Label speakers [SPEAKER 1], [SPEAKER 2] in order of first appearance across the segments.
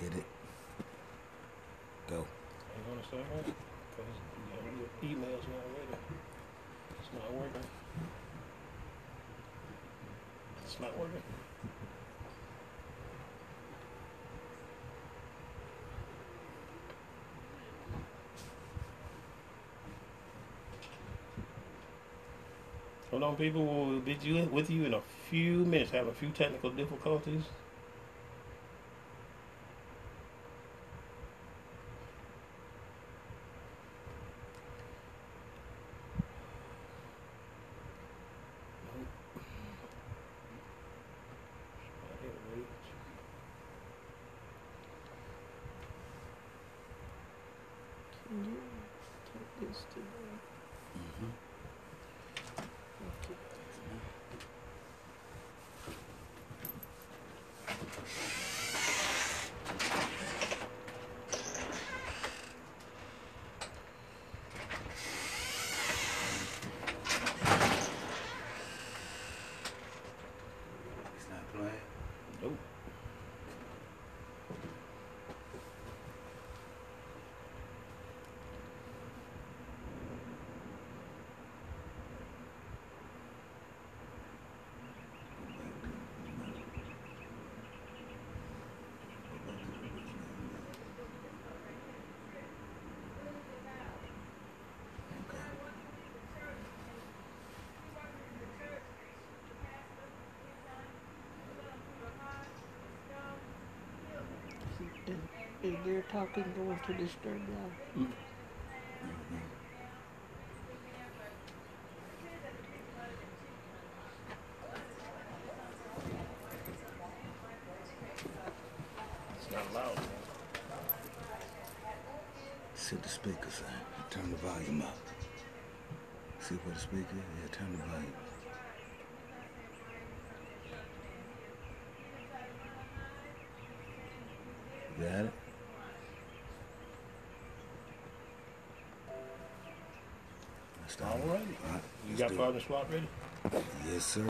[SPEAKER 1] Hit it. Go.
[SPEAKER 2] You gonna start right? Because your email's not ready. It's not working. It's not working. Hold on, people. We'll be with you in a few minutes. Have a few technical difficulties.
[SPEAKER 3] Can you take this to the
[SPEAKER 1] Mm-hmm.
[SPEAKER 3] okay.
[SPEAKER 1] It's not playing.
[SPEAKER 2] Nope.
[SPEAKER 1] Okay.
[SPEAKER 3] Is, is their talking going to disturb y'all?
[SPEAKER 2] It's not loud.
[SPEAKER 1] See the speaker say. Turn the volume up. See what the speaker? Yeah, turn the volume. You got it? Let's start.
[SPEAKER 2] All right.
[SPEAKER 1] All right.
[SPEAKER 2] You
[SPEAKER 1] let's
[SPEAKER 2] got
[SPEAKER 1] do it.
[SPEAKER 2] partner swap ready?
[SPEAKER 1] Yes, sir.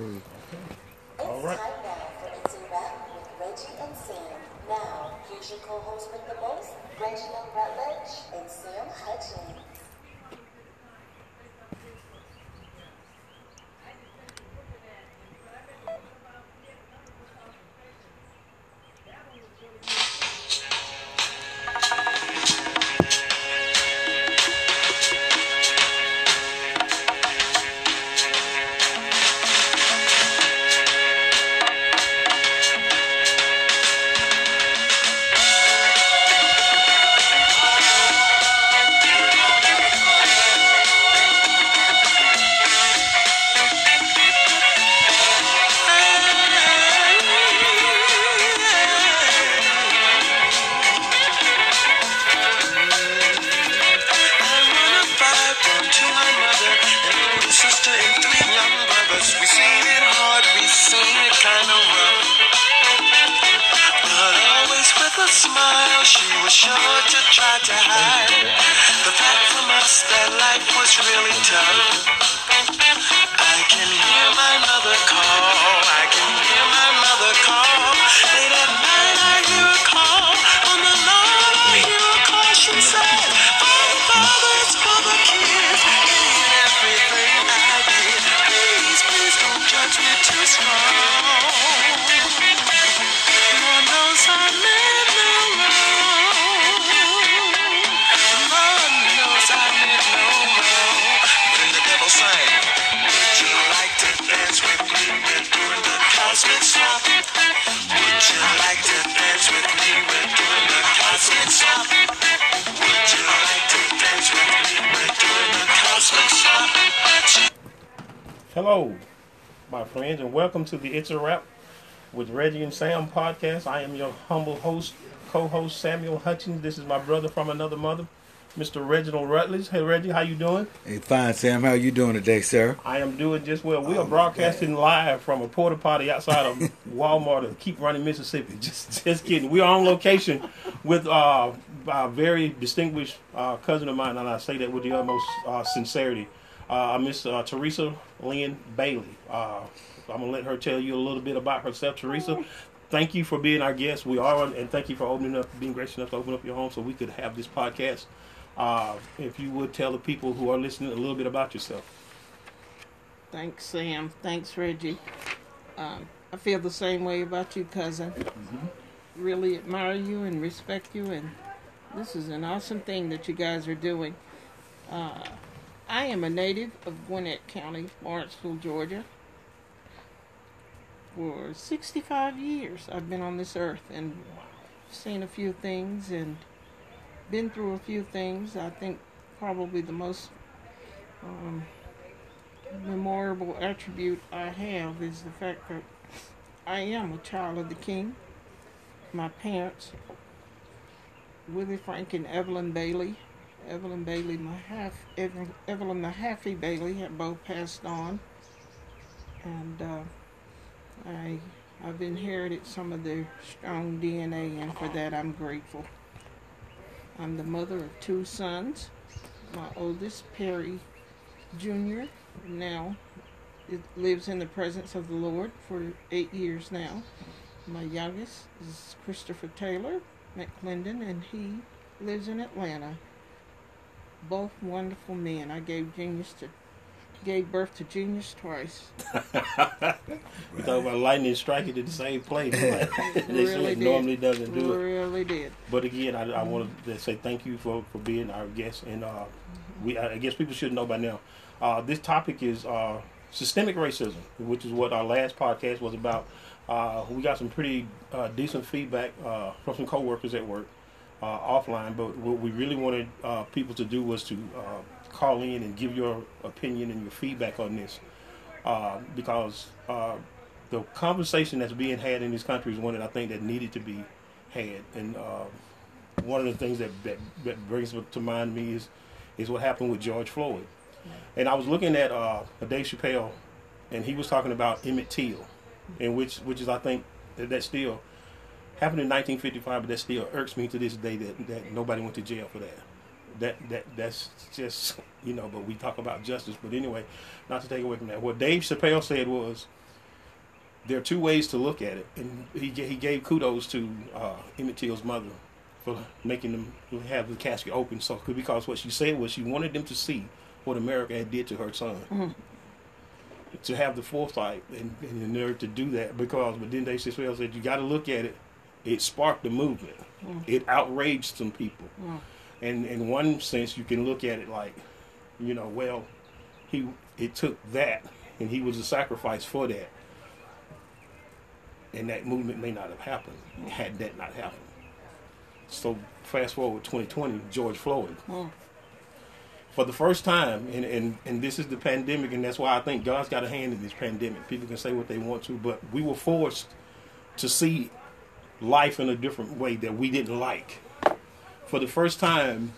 [SPEAKER 2] All
[SPEAKER 4] It's
[SPEAKER 2] right.
[SPEAKER 4] time now for It's a Wrap with Reggie and Sam. Now, here's your co-host with the most, Reginald Rutledge and Sam Hutchins.
[SPEAKER 2] Hello, my friends, and welcome to the It's a Wrap with Reggie and Sam podcast. I am your humble host, co-host Samuel Hutchins. This is my brother from another mother, Mr. Reginald Rutledge. Hey, Reggie, how you doing?
[SPEAKER 1] Hey, fine, Sam. How you doing today, sir?
[SPEAKER 2] I am doing just well. We
[SPEAKER 1] Oh,
[SPEAKER 2] are broadcasting live from a porta potty outside of Walmart in Keep Running, Mississippi. Just, just kidding. We are on location with uh, a very distinguished uh, cousin of mine, and I say that with the utmost uh, sincerity. Uh, Miss uh, Teresa Lynn Bailey. Uh, I'm gonna let her tell you a little bit about herself. Teresa, thank you for being our guest. We are, and thank you for opening up, being gracious enough to open up your home so we could have this podcast. Uh, if you would tell the people who are listening a little bit about yourself.
[SPEAKER 3] Thanks, Sam. Thanks, Reggie. Um, I feel the same way about you, cousin. Really admire you and respect you, and this is an awesome thing that you guys are doing. Uh, I am a native of Gwinnett County, Lawrenceville, Georgia. For 65 years, I've been on this earth and seen a few things and been through a few things. I think probably the most um, memorable attribute I have is the fact that I am a child of the King. My parents, Willie Frank and Evelyn Bailey, Evelyn Bailey, my half, Evelyn, Evelyn Mahaffey Bailey, have both passed on, and uh, I, I've inherited some of their strong DNA, and for that I'm grateful. I'm the mother of two sons. My oldest, Perry Jr., now lives in the presence of the Lord for eight years now. My youngest is Christopher Taylor McClendon, and he lives in Atlanta. Both wonderful men. I gave genius to gave birth to genius twice.
[SPEAKER 2] We talk about lightning striking at the same place. Like, this
[SPEAKER 3] Really
[SPEAKER 2] shit
[SPEAKER 3] did.
[SPEAKER 2] normally doesn't do it.
[SPEAKER 3] Really did.
[SPEAKER 2] But again, I, I want to say thank you for, for being our guest, and uh, we I guess people should know by now. Uh, this topic is uh, systemic racism, which is what our last podcast was about. Uh, we got some pretty uh, decent feedback uh, from some coworkers at work uh, offline, but what we really wanted uh, people to do was to uh, call in and give your opinion and your feedback on this, uh, because uh, the conversation that's being had in this country is one that I think that needed to be had, and uh, one of the things that, that, that brings to mind me is is what happened with George Floyd. And I was looking at uh, Dave Chappelle, and he was talking about Emmett Till, and which which is I think that, that still happened in 1955, but that still irks me to this day that, that nobody went to jail for that. That that that's just you know. But we talk about justice. But anyway, not to take away from that. What Dave Chappelle said was there are two ways to look at it, and he he gave kudos to uh, Emmett Till's mother for making them have the casket open. So because what she said was she wanted them to see what America had did to her son. To have the foresight and, and the nerve to do that, because but then Dave Chappelle said you got to look at it. It sparked the movement. Mm. It outraged some people, mm. and in one sense, you can look at it like, you know, well, he it took that, and he was a sacrifice for that and that movement may not have happened mm. had that not happened. So fast forward 2020, George Floyd.
[SPEAKER 3] Mm.
[SPEAKER 2] For the first time, and, and, and this is the pandemic, and that's why I think God's got a hand in this pandemic. People can say what they want to, but we were forced to see life in a different way that we didn't like. For the first time,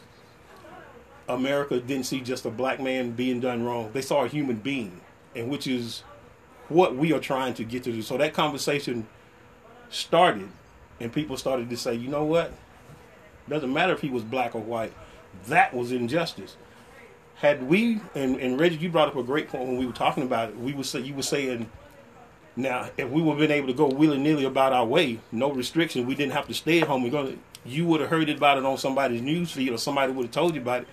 [SPEAKER 2] America didn't see just a black man being done wrong. They saw a human being, and which is what we are trying to get to do. So that conversation started, and people started to say, you know what? Doesn't matter if he was black or white. That was injustice. Had we and, and Reggie, you brought up a great point when we were talking about it. We would say you were saying, now if we would have been able to go willy nilly about our way, no restriction, we didn't have to stay at home. We're gonna, you would have heard about it on somebody's news feed, or somebody would have told you about it,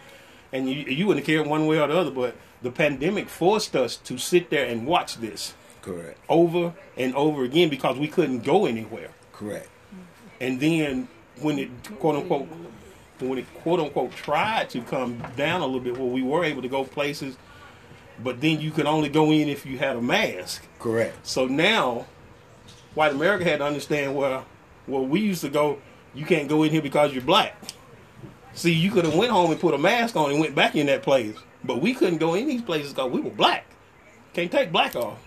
[SPEAKER 2] and you you wouldn't care one way or the other. But the pandemic forced us to sit there and watch this
[SPEAKER 1] Correct.
[SPEAKER 2] over and over again because we couldn't go anywhere.
[SPEAKER 1] Correct.
[SPEAKER 2] And then when it quote unquote when it quote unquote tried to come down a little bit, where we were able to go places, but then you could only go in if you had a mask.
[SPEAKER 1] Correct.
[SPEAKER 2] So now, white America had to understand where where we used to go. You can't go in here because you're black. See, you could have went home and put a mask on and went back in that place, but we couldn't go in these places because we were black. Can't take black off.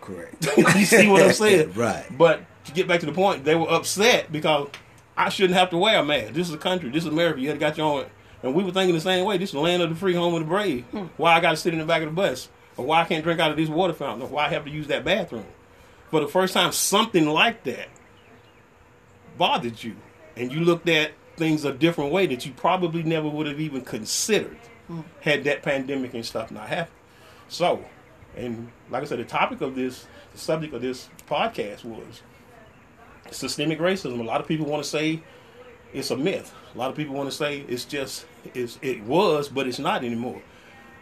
[SPEAKER 1] Correct.
[SPEAKER 2] you see what I'm saying?
[SPEAKER 1] Right.
[SPEAKER 2] But to get back to the point, they were upset because I shouldn't have to wear a mask. This is a country. This is America. You had to got your own. And we were thinking the same way. This is the land of the free, home of the brave. Hmm. Why I got to sit in the back of the bus? Or why I can't drink out of this water fountain? Or why I have to use that bathroom? For the first time, something like that bothered you. And you looked at things a different way that you probably never would have even considered hmm. had that pandemic and stuff not happened. So, and like I said, the topic of this, the subject of this podcast was systemic racism. A lot of people want to say it's a myth. A lot of people want to say it's just it's, it was, but it's not anymore.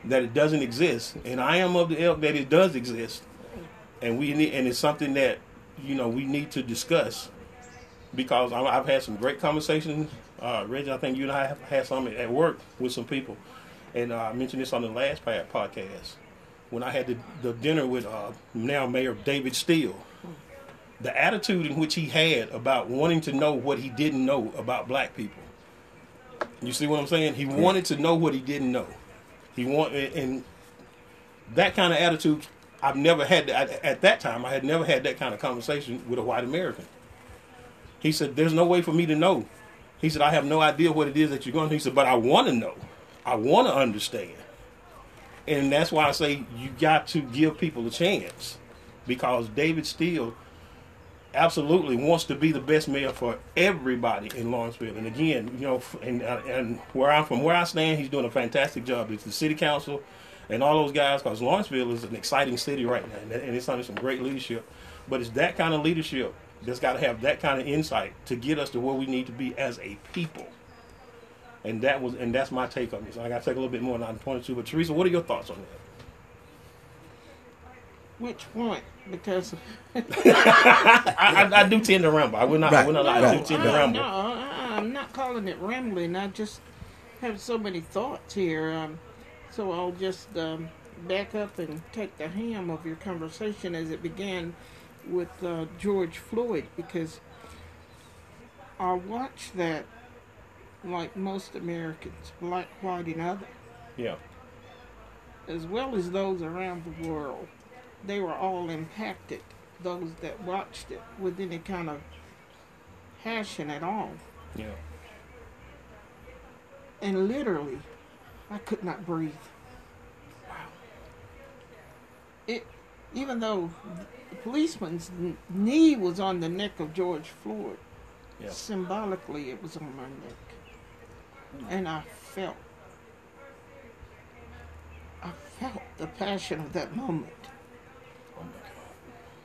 [SPEAKER 2] That it doesn't exist, and I am of the ilk that it does exist, and we need, and it's something that you know we need to discuss because I- I've had some great conversations. Uh, Reggie, I think you and I have had some at work with some people, and uh, I mentioned this on the last podcast when I had the, the dinner with uh, now Mayor David Still. The attitude in which he had about wanting to know what he didn't know about black people. You see what I'm saying? He wanted to know what he didn't know. He want and that kind of attitude. I've never had that, at that time. I had never had that kind of conversation with a white American. He said, "There's no way for me to know." He said, "I have no idea what it is that you're going." to He said, "But I want to know. I want to understand." And that's why I say you got to give people a chance, because David Still absolutely wants to be the best mayor for everybody in Lawrenceville. And again, you know, and uh, and where I'm from, where I stand, he's doing a fantastic job. It's the city council and all those guys, because Lawrenceville is an exciting city right now, and, it's under some great leadership. But it's that kind of leadership that's got to have that kind of insight to get us to where we need to be as a people. And that was, and that's my take on this. I got to take a little bit more than I'm 22. But Teresa, what are your thoughts on that?
[SPEAKER 3] Which point? Because
[SPEAKER 2] I, I, I do tend to ramble. I will not. I
[SPEAKER 1] Right,
[SPEAKER 2] will not lie. I do
[SPEAKER 1] right.
[SPEAKER 2] tend to ramble.
[SPEAKER 3] no, I- I'm not calling it rambling. I just have so many thoughts here. Um, so I'll just um, back up and take the ham of your conversation as it began with uh, George Floyd because I watched that like most Americans, black, white, and other,
[SPEAKER 2] Yeah.
[SPEAKER 3] as well as those around the world. They were all impacted, those that watched it, with any kind of passion at all.
[SPEAKER 2] Yeah.
[SPEAKER 3] and literally, I could not breathe. It, even though the policeman's knee was on the neck of George Floyd,
[SPEAKER 2] Yeah.
[SPEAKER 3] symbolically it was on my neck, hmm. and I felt, I felt the passion of that moment.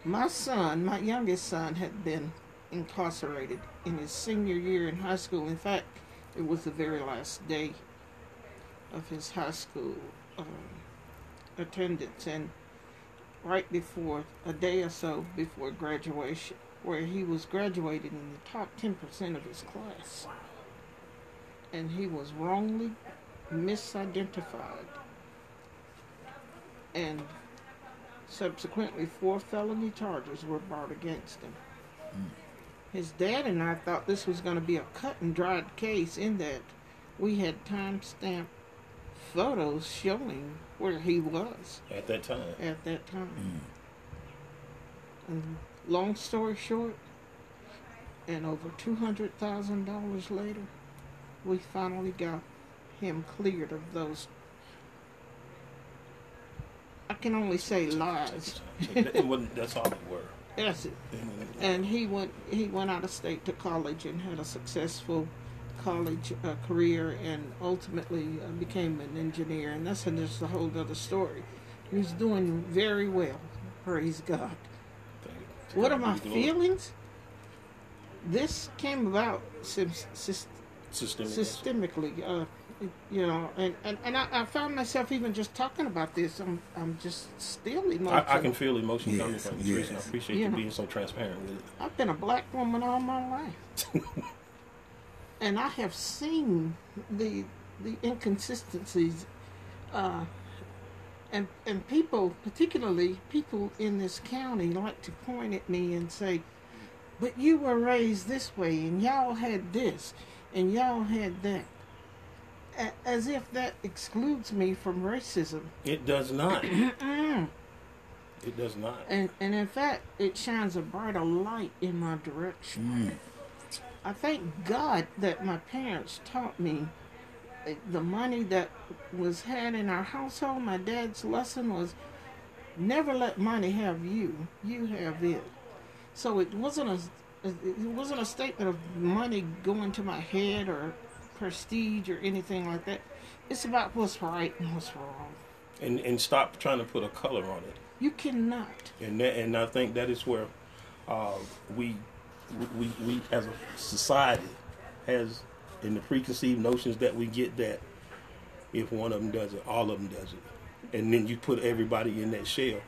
[SPEAKER 2] My
[SPEAKER 3] My son, my youngest son, had been incarcerated in his senior year in high school. In fact, it was the very last day of his high school um, attendance, and right before a day or so before graduation, where he was graduated in the top 10% of his class. And he was wrongly misidentified. And Subsequently, four felony charges were brought against him. His dad and I thought this was going to be a cut and dried case in that we had time-stamped photos showing where he was
[SPEAKER 2] At that time.
[SPEAKER 3] at that time. Mm. And long story short, and over $200,000 later, we finally got him cleared of those. I can only say lies.
[SPEAKER 2] it wasn't, that's all they were.
[SPEAKER 3] That's it. And he went he went out of state to college and had a successful college uh, career and ultimately uh, became an engineer. And that's just a whole other story. He's doing very well. Praise God. What are my feelings? This came about sys- sys-
[SPEAKER 2] Systemic.
[SPEAKER 3] systemically, uh, you know, and, and, and I, I found myself even just talking about this. I'm I'm just still emotional.
[SPEAKER 2] I, I can feel emotion coming from you, Teresa. and I appreciate
[SPEAKER 3] Yeah.
[SPEAKER 2] you being so transparent with it.
[SPEAKER 3] I've been a black woman all my life, and I have seen the the inconsistencies, uh, and and people, particularly people in this county, like to point at me and say, "But you were raised this way, and y'all had this, and y'all had that." As if that excludes me from racism.
[SPEAKER 2] It does not. it does not.
[SPEAKER 3] And and in fact, it shines a brighter light in my direction. I thank God that my parents taught me uh, the money that was had in our household. My dad's lesson was never let money have you. You have it. So it wasn't a it wasn't a statement of money going to my head or prestige or anything like that. It's about what's right and what's wrong.
[SPEAKER 2] And and stop trying to put a color on it.
[SPEAKER 3] You cannot.
[SPEAKER 2] And that, and I think that is where uh, we we, we, as a society has in the preconceived notions that we get that if one of them does it, all of them does it, and then you put everybody in that shell,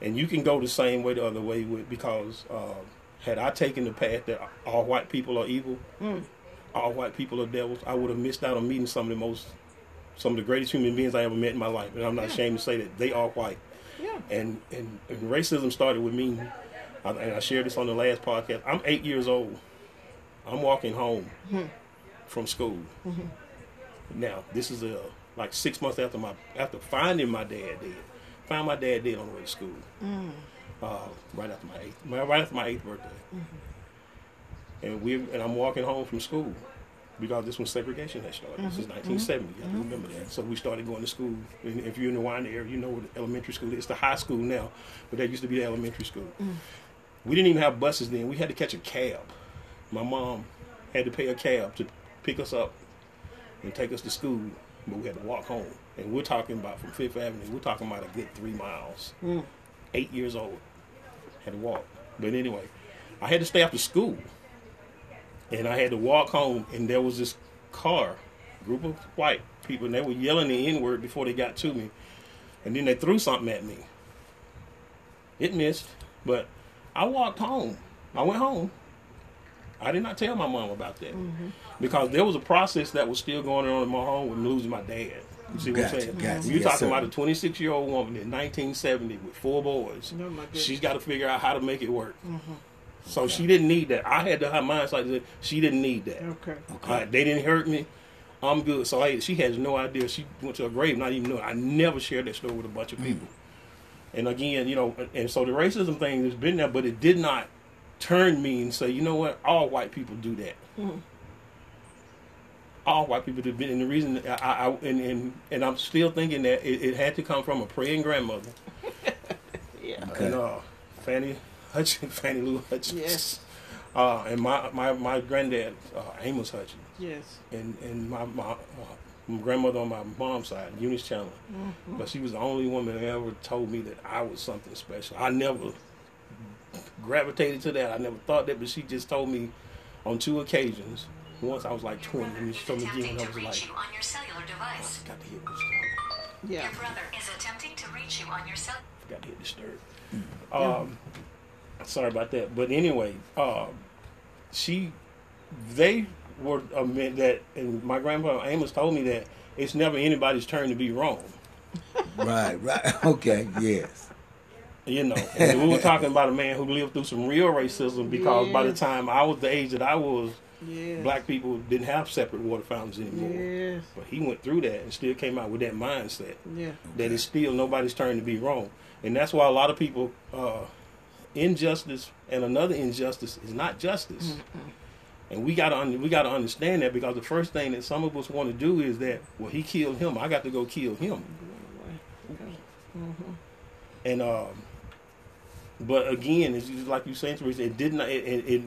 [SPEAKER 2] and you can go the same way the other way with because um, had I taken the path that all white people are evil, all white people are devils, I would have missed out on meeting some of the most, some of the greatest human beings I ever met in my life, and I'm not ashamed to say that they are white
[SPEAKER 3] Yeah.
[SPEAKER 2] and, and, and racism started with me. I, and I shared this on the last podcast. I'm eight years old. I'm walking home mm-hmm. from school. Mm-hmm. Now, this is a like six months after my after finding my dad dead. Found my dad dead on the way to school. Mm. Uh, right after my eighth, right after my eighth birthday. Mm-hmm. And we and I'm walking home from school because this was segregation had started. This is mm-hmm. 1970. You have to remember that. So we started going to school. And if you're in the Wine area, you know what the elementary school is. It's the high school now, but that used to be the elementary school. Mm. We didn't even have buses then. We had to catch a cab. My mom had to pay a cab to pick us up and take us to school, but we had to walk home. And we're talking about from Fifth Avenue. We're talking about a good three miles. Mm. Eight years old, had to walk. But anyway, I had to stay after school, and I had to walk home. And there was this car, group of white people, and they were yelling the N word before they got to me, and then they threw something at me. It missed, but I walked home. I went home. I did not tell my mom about that mm-hmm. because there was a process that was still going on in my home with losing my dad. You see what
[SPEAKER 1] Gotcha,
[SPEAKER 2] I'm saying?
[SPEAKER 1] gotcha.
[SPEAKER 2] You're
[SPEAKER 1] Yes,
[SPEAKER 2] talking
[SPEAKER 1] sir.
[SPEAKER 2] about a 26 year old woman in 1970 with four boys.
[SPEAKER 3] My goodness.
[SPEAKER 2] She's got to figure out how to make it work. Mm-hmm. So she didn't need that. I had to have mindset that she didn't need that.
[SPEAKER 3] Okay.
[SPEAKER 2] Uh, they didn't hurt me. I'm good. So I, she has no idea. She went to a grave, not even knowing. I never shared that story with a bunch of people. And again, you know, and so the racism thing has been there, but it did not turn me and say, you know what, all white people do that. All white people do. And the reason I, I and, and and I'm still thinking that it, it had to come from a praying grandmother
[SPEAKER 3] Yeah.
[SPEAKER 1] Okay.
[SPEAKER 2] and uh, Fannie Hutchins, Fannie Lou Hutchins.
[SPEAKER 3] Yes.
[SPEAKER 2] Uh, and my, my, my granddad, uh, Amos Hutchins
[SPEAKER 3] Yes.
[SPEAKER 2] and and my my, uh, my grandmother on my mom's side, Eunice Chandler. But she was the only woman that ever told me that I was something special. I never gravitated to that. I never thought that, but she just told me on two occasions. Once I was like 20, and she told me again
[SPEAKER 5] attempting
[SPEAKER 2] when I was like,
[SPEAKER 5] you on your cellular device.
[SPEAKER 2] forgot to hit disturb.
[SPEAKER 3] Yeah.
[SPEAKER 5] Your brother is attempting to reach you on your cell.
[SPEAKER 2] Forgot to hit disturb. Um, sorry about that. But anyway, um, she, they were a men that, and my grandpa Amos told me that it's never anybody's turn to be wrong.
[SPEAKER 1] Right, right. Okay, yes.
[SPEAKER 2] You know, and we were talking about a man who lived through some real racism because by the time I was the age that I was,
[SPEAKER 3] Yes.
[SPEAKER 2] black people didn't have separate water fountains anymore.
[SPEAKER 3] Yes.
[SPEAKER 2] But he went through that and still came out with that mindset
[SPEAKER 3] Yeah.
[SPEAKER 2] that it's still nobody's turn to be wrong. And that's why a lot of people, uh, injustice and another injustice is not justice. And we gotta we gotta understand that because the first thing that some of us want to do is that well he killed him. I got to go kill him. And um, but again it's just like you saying Teresa it did not it, it, it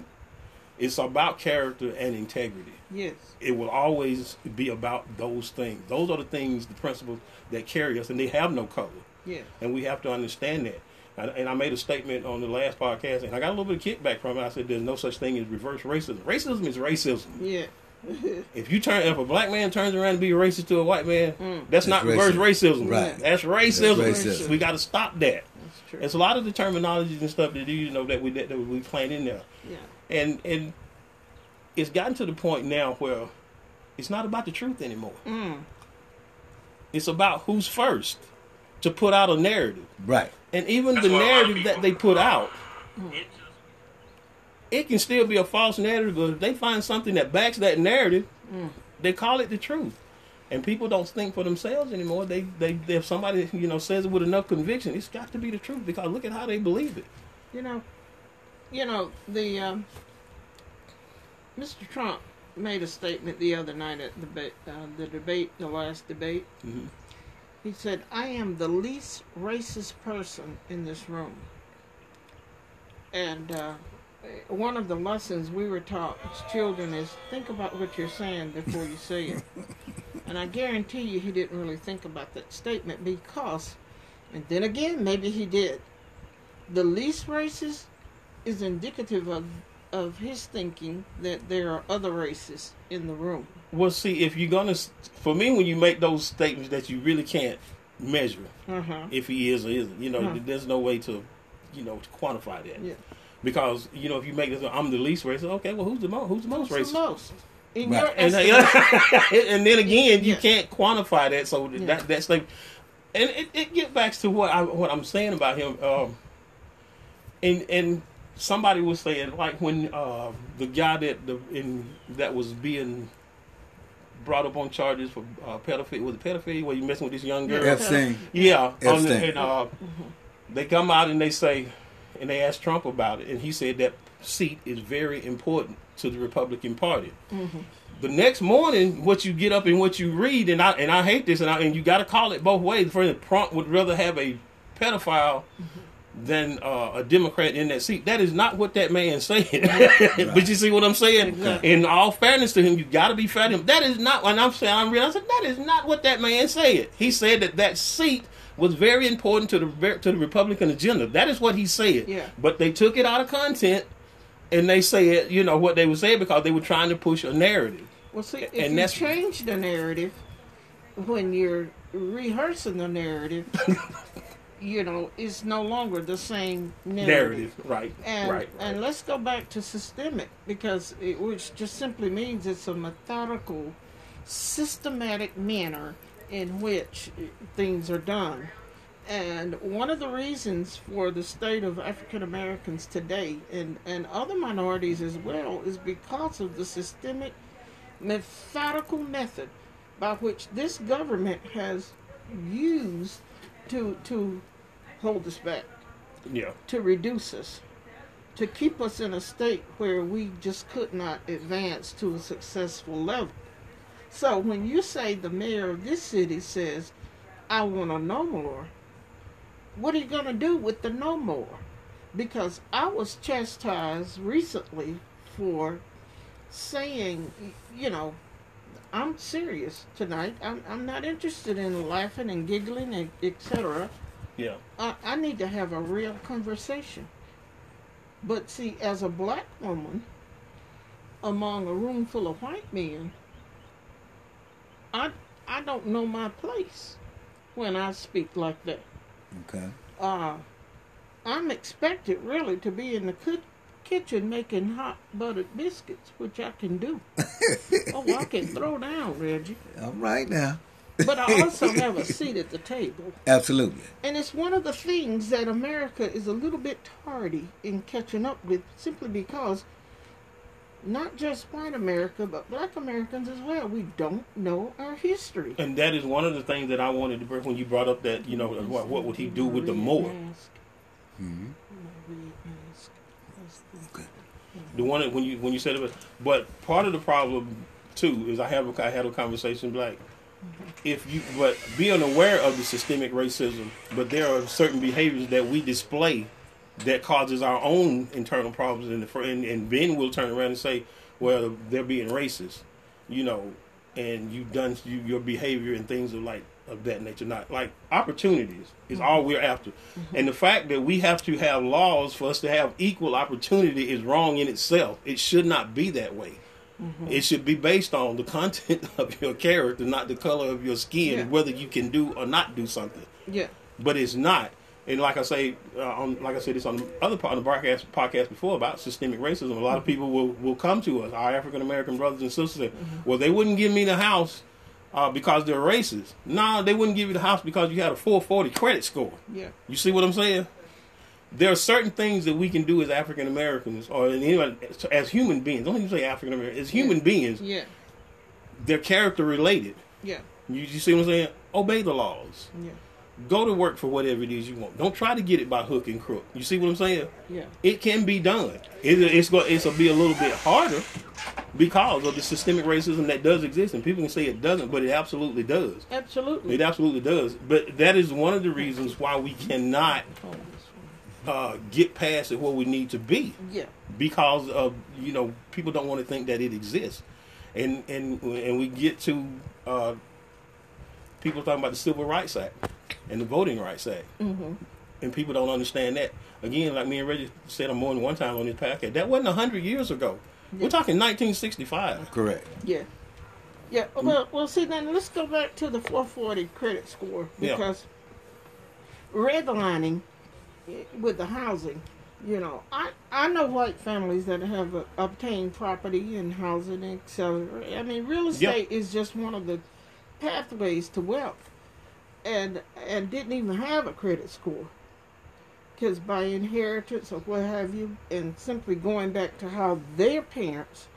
[SPEAKER 2] it's about character and integrity.
[SPEAKER 3] Yes.
[SPEAKER 2] it will always be about those things. Those are the things the principles that carry us and they have no color.
[SPEAKER 3] Yeah,
[SPEAKER 2] and we have to understand that. And, and I made a statement on the last podcast, and I got a little bit of kickback from it. I said, "There's no such thing as reverse racism. Racism is racism.
[SPEAKER 3] Yeah.
[SPEAKER 2] If you turn, if a black man turns around to be racist to a white man, that's not
[SPEAKER 1] That's
[SPEAKER 2] reverse
[SPEAKER 1] racism.
[SPEAKER 2] racism.
[SPEAKER 1] Right.
[SPEAKER 2] That's racism.
[SPEAKER 1] That's racism.
[SPEAKER 2] We got to stop that.
[SPEAKER 3] That's true.
[SPEAKER 2] There's a lot of the terminologies and stuff that you know that we that, that we playing in there,
[SPEAKER 3] yeah.
[SPEAKER 2] and and it's gotten to the point now where it's not about the truth anymore.
[SPEAKER 3] Mm.
[SPEAKER 2] It's about who's first to put out a narrative.
[SPEAKER 1] Right.
[SPEAKER 2] And even
[SPEAKER 6] That's
[SPEAKER 2] the
[SPEAKER 6] what a lot of
[SPEAKER 2] narrative that they put out,
[SPEAKER 6] It-
[SPEAKER 2] it can still be a false narrative. But if they find something that backs that narrative, they call it the truth. And people don't think for themselves anymore. They, they, if somebody you know says it with enough conviction, it's got to be the truth because look at how they believe it.
[SPEAKER 3] You know, you know the um, Mr. Trump made a statement the other night at the debate, uh, the debate, the last debate.
[SPEAKER 2] Mhm.
[SPEAKER 3] He said, "I am the least racist person in this room." And uh, one of the lessons we were taught as children is think about what you're saying before you say it. and I guarantee you, he didn't really think about that statement because, and then again, maybe he did the least racist is indicative of of his thinking that there are other races in the room.
[SPEAKER 2] Well, see, if you're gonna, for me, when you make those statements that you really can't measure
[SPEAKER 3] Uh-huh.
[SPEAKER 2] if he is or isn't, you know,
[SPEAKER 3] Huh.
[SPEAKER 2] there's no way to, you know, to quantify that.
[SPEAKER 3] Yeah.
[SPEAKER 2] Because you know, if you make this, I'm the least racist. Okay, well, who's the most? Who's the most
[SPEAKER 3] Who's the
[SPEAKER 2] racist?
[SPEAKER 3] most? In
[SPEAKER 1] Right.
[SPEAKER 3] your
[SPEAKER 2] and, and then again, you
[SPEAKER 3] Yeah.
[SPEAKER 2] can't quantify that. So
[SPEAKER 3] Yeah.
[SPEAKER 2] that that's like, and it, it get back to what I what I'm saying about him. Um, and and somebody was saying like when uh, the guy that the in that was being brought up on charges for uh, pedophilia was it pedophilia where you messing with this young girl.
[SPEAKER 3] Yeah.
[SPEAKER 1] Epstein.
[SPEAKER 2] Yeah, on the,
[SPEAKER 1] Epstein.
[SPEAKER 2] and uh, they come out and they say, and they ask Trump about it, and he said that seat is very important to the Republican Party. The next morning, what you get up and what you read, and I and I hate this, and I, and you got to call it both ways. For instance, Trump would rather have a pedophile than uh, a Democrat in that seat. That is not what that man said. but you see what I'm saying?
[SPEAKER 3] Exactly.
[SPEAKER 2] In all fairness to him, you got to be fair to him. That is not. And I'm saying, I'm realizing that is not what that man said. He said that that seat was very important to the to the Republican agenda. That is what he said.
[SPEAKER 3] Yeah.
[SPEAKER 2] But they took it out of content. And they said, you know, what they were saying because they were trying to push a narrative.
[SPEAKER 3] well, see, if
[SPEAKER 2] and
[SPEAKER 3] you
[SPEAKER 2] that's-
[SPEAKER 3] change the narrative when you're rehearsing the narrative, you know, it's no longer the same narrative.
[SPEAKER 2] Narrative, right?
[SPEAKER 3] And
[SPEAKER 2] right.
[SPEAKER 3] and let's go back to systemic because it which just simply means it's a methodical, systematic manner in which things are done. And one of the reasons for the state of African Americans today and, and other minorities as well is because of the systemic, methodical method by which this government has used to to hold us back
[SPEAKER 2] yeah.
[SPEAKER 3] to reduce us, to keep us in a state where we just could not advance to a successful level. So when you say the mayor of this city says, I want to know more, what are you going to do with the no more? Because I was chastised recently for saying, you know, I'm serious tonight. I'm, I'm not interested in laughing and giggling and etc.
[SPEAKER 2] Yeah.
[SPEAKER 3] I, I need to have a real conversation. But see, as a black woman among a room full of white men, I I don't know my place when I speak like that.
[SPEAKER 1] Okay.
[SPEAKER 3] Uh, I'm expected really to be in the cook kitchen making hot buttered biscuits, which I can do. oh, I can throw down, Reggie.
[SPEAKER 1] All right now.
[SPEAKER 3] But I also have a seat at the table.
[SPEAKER 1] Absolutely.
[SPEAKER 3] And it's one of the things that America is a little bit tardy in catching up with simply because not just white America, but black Americans as well, we don't know our history.
[SPEAKER 2] And that is one of the things that I wanted to bring when you brought up that, you know, what, what would he do with the more?
[SPEAKER 1] Mm-hmm. Okay.
[SPEAKER 2] The one that when you when you said it, but part of the problem too is I have I had a conversation like if you but being aware of the systemic racism, but there are certain behaviors that we display that causes our own internal problems, and the and, and Ben will turn around and say, well, they're being racist, you know, and you've done you, your behavior and things of like of that nature. Not like opportunities is all mm-hmm. we're after, mm-hmm. and the fact that we have to have laws for us to have equal opportunity is wrong in itself. It should not be that way. It should be based on the content of your character, not the color of your skin,
[SPEAKER 3] Yeah.
[SPEAKER 2] whether you can do or not do something.
[SPEAKER 3] Yeah.
[SPEAKER 2] But it's not. And like I say, uh, on, like I said this on the other part of the broadcast podcast before about systemic racism. A lot of people will, will come to us, our African American brothers and sisters, say, well, they wouldn't give me the house uh, because they're racist. No, they wouldn't give you the house because you had a 440 credit score.
[SPEAKER 3] Yeah.
[SPEAKER 2] You see what I'm saying? There are certain things that we can do as African Americans, or anyone as human beings. Don't even say African Americans. As human beings,
[SPEAKER 3] Yeah.
[SPEAKER 2] they're character related.
[SPEAKER 3] Yeah.
[SPEAKER 2] You, you see what I'm saying? Obey the laws.
[SPEAKER 3] Yeah.
[SPEAKER 2] Go to work for whatever it is you want. Don't try to get it by hook and crook. You see what I'm saying?
[SPEAKER 3] Yeah.
[SPEAKER 2] It can be done. It, it's going it's gonna be a little bit harder because of the systemic racism that does exist, and people can say it doesn't, but it absolutely does.
[SPEAKER 3] Absolutely.
[SPEAKER 2] It absolutely does. But that is one of the reasons why we cannot uh, get past it where we need to be
[SPEAKER 3] Yeah.
[SPEAKER 2] because of you know people don't want to think that it exists, and and and we get to uh, people talking about the Civil Rights Act and the Voting Rights Act,
[SPEAKER 3] Mm-hmm.
[SPEAKER 2] and people don't understand that. Again, like me and Reggie said on more than one time on this podcast, that wasn't hundred years ago. We're talking 1965.
[SPEAKER 1] Correct.
[SPEAKER 3] Yeah. Yeah. Well, well, see, then let's go back to the 440 credit score
[SPEAKER 2] Yeah.
[SPEAKER 3] because redlining eh, with the housing, you know, I I know white families that have uh, obtained property and housing, etc. I mean, real estate is just one of the pathways to wealth, and and didn't even have a credit score. Because by inheritance or what have you, and simply going back to how their parents